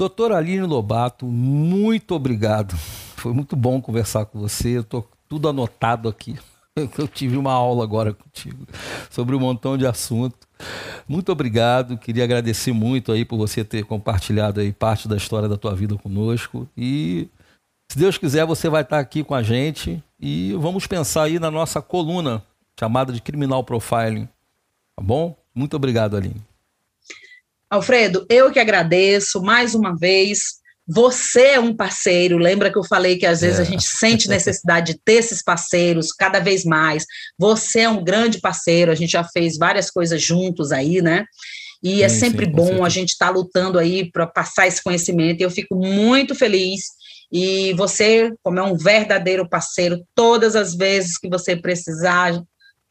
Doutora Aline Lobato, muito obrigado. Foi muito bom conversar com você. Eu tô tudo anotado aqui. Eu tive uma aula agora contigo sobre um montão de assunto. Muito obrigado. Queria agradecer muito aí por você ter compartilhado aí parte da história da tua vida conosco. E se Deus quiser, você vai estar aqui com a gente e vamos pensar aí na nossa coluna chamada de Criminal Profiling. Tá bom? Muito obrigado, Aline. Alfredo, eu que agradeço mais uma vez. Você é um parceiro. Lembra que eu falei que às vezes é. a gente sente necessidade de ter esses parceiros cada vez mais. Você é um grande parceiro. A gente já fez várias coisas juntos aí, né? E é sim, é sempre sim, bom a gente estar tá lutando aí para passar esse conhecimento. E eu fico muito feliz. E você, como é um verdadeiro parceiro, todas as vezes que você precisar,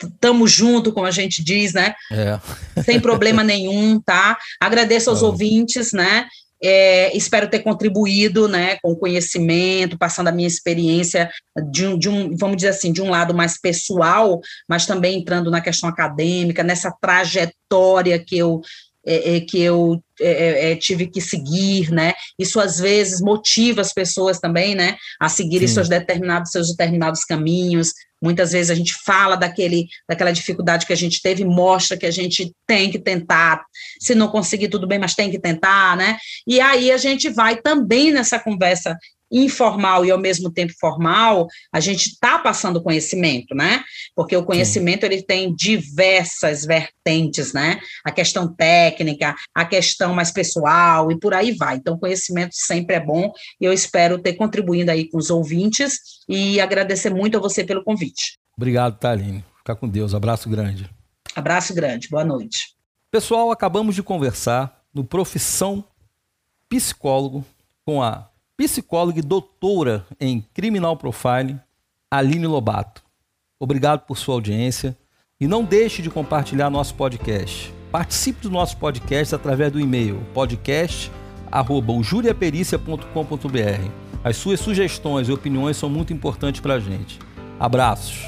estamos junto, como a gente diz, né? É. Sem problema nenhum, tá? Agradeço aos ouvintes, né? É, espero ter contribuído, né, com conhecimento, passando a minha experiência de um, de um, vamos dizer assim, de um lado mais pessoal, mas também entrando na questão acadêmica, nessa trajetória que eu é, é, que eu é, é, é, tive que seguir, né? Isso às vezes motiva as pessoas também, né, a seguirem seus determinados seus determinados caminhos, Muitas vezes a gente fala daquele, daquela dificuldade que a gente teve, mostra que a gente tem que tentar. Se não conseguir, tudo bem, mas tem que tentar, né? E aí a gente vai também nessa conversa informal e ao mesmo tempo formal, a gente está passando conhecimento, né? Porque o conhecimento Sim. ele tem diversas vertentes, né? A questão técnica, a questão mais pessoal e por aí vai. Então, conhecimento sempre é bom e eu espero ter contribuído aí com os ouvintes e agradecer muito a você pelo convite. Obrigado, Taline. Fica com Deus. Abraço grande. Abraço grande. Boa noite. Pessoal, acabamos de conversar no Profissão Psicólogo com a psicóloga e doutora em Criminal Profiling, Aline Lobato. Obrigado por sua audiência e não deixe de compartilhar nosso podcast. Participe do nosso podcast através do e-mail podcast@juriapericia.com.br. As suas sugestões e opiniões são muito importantes para a gente. Abraços.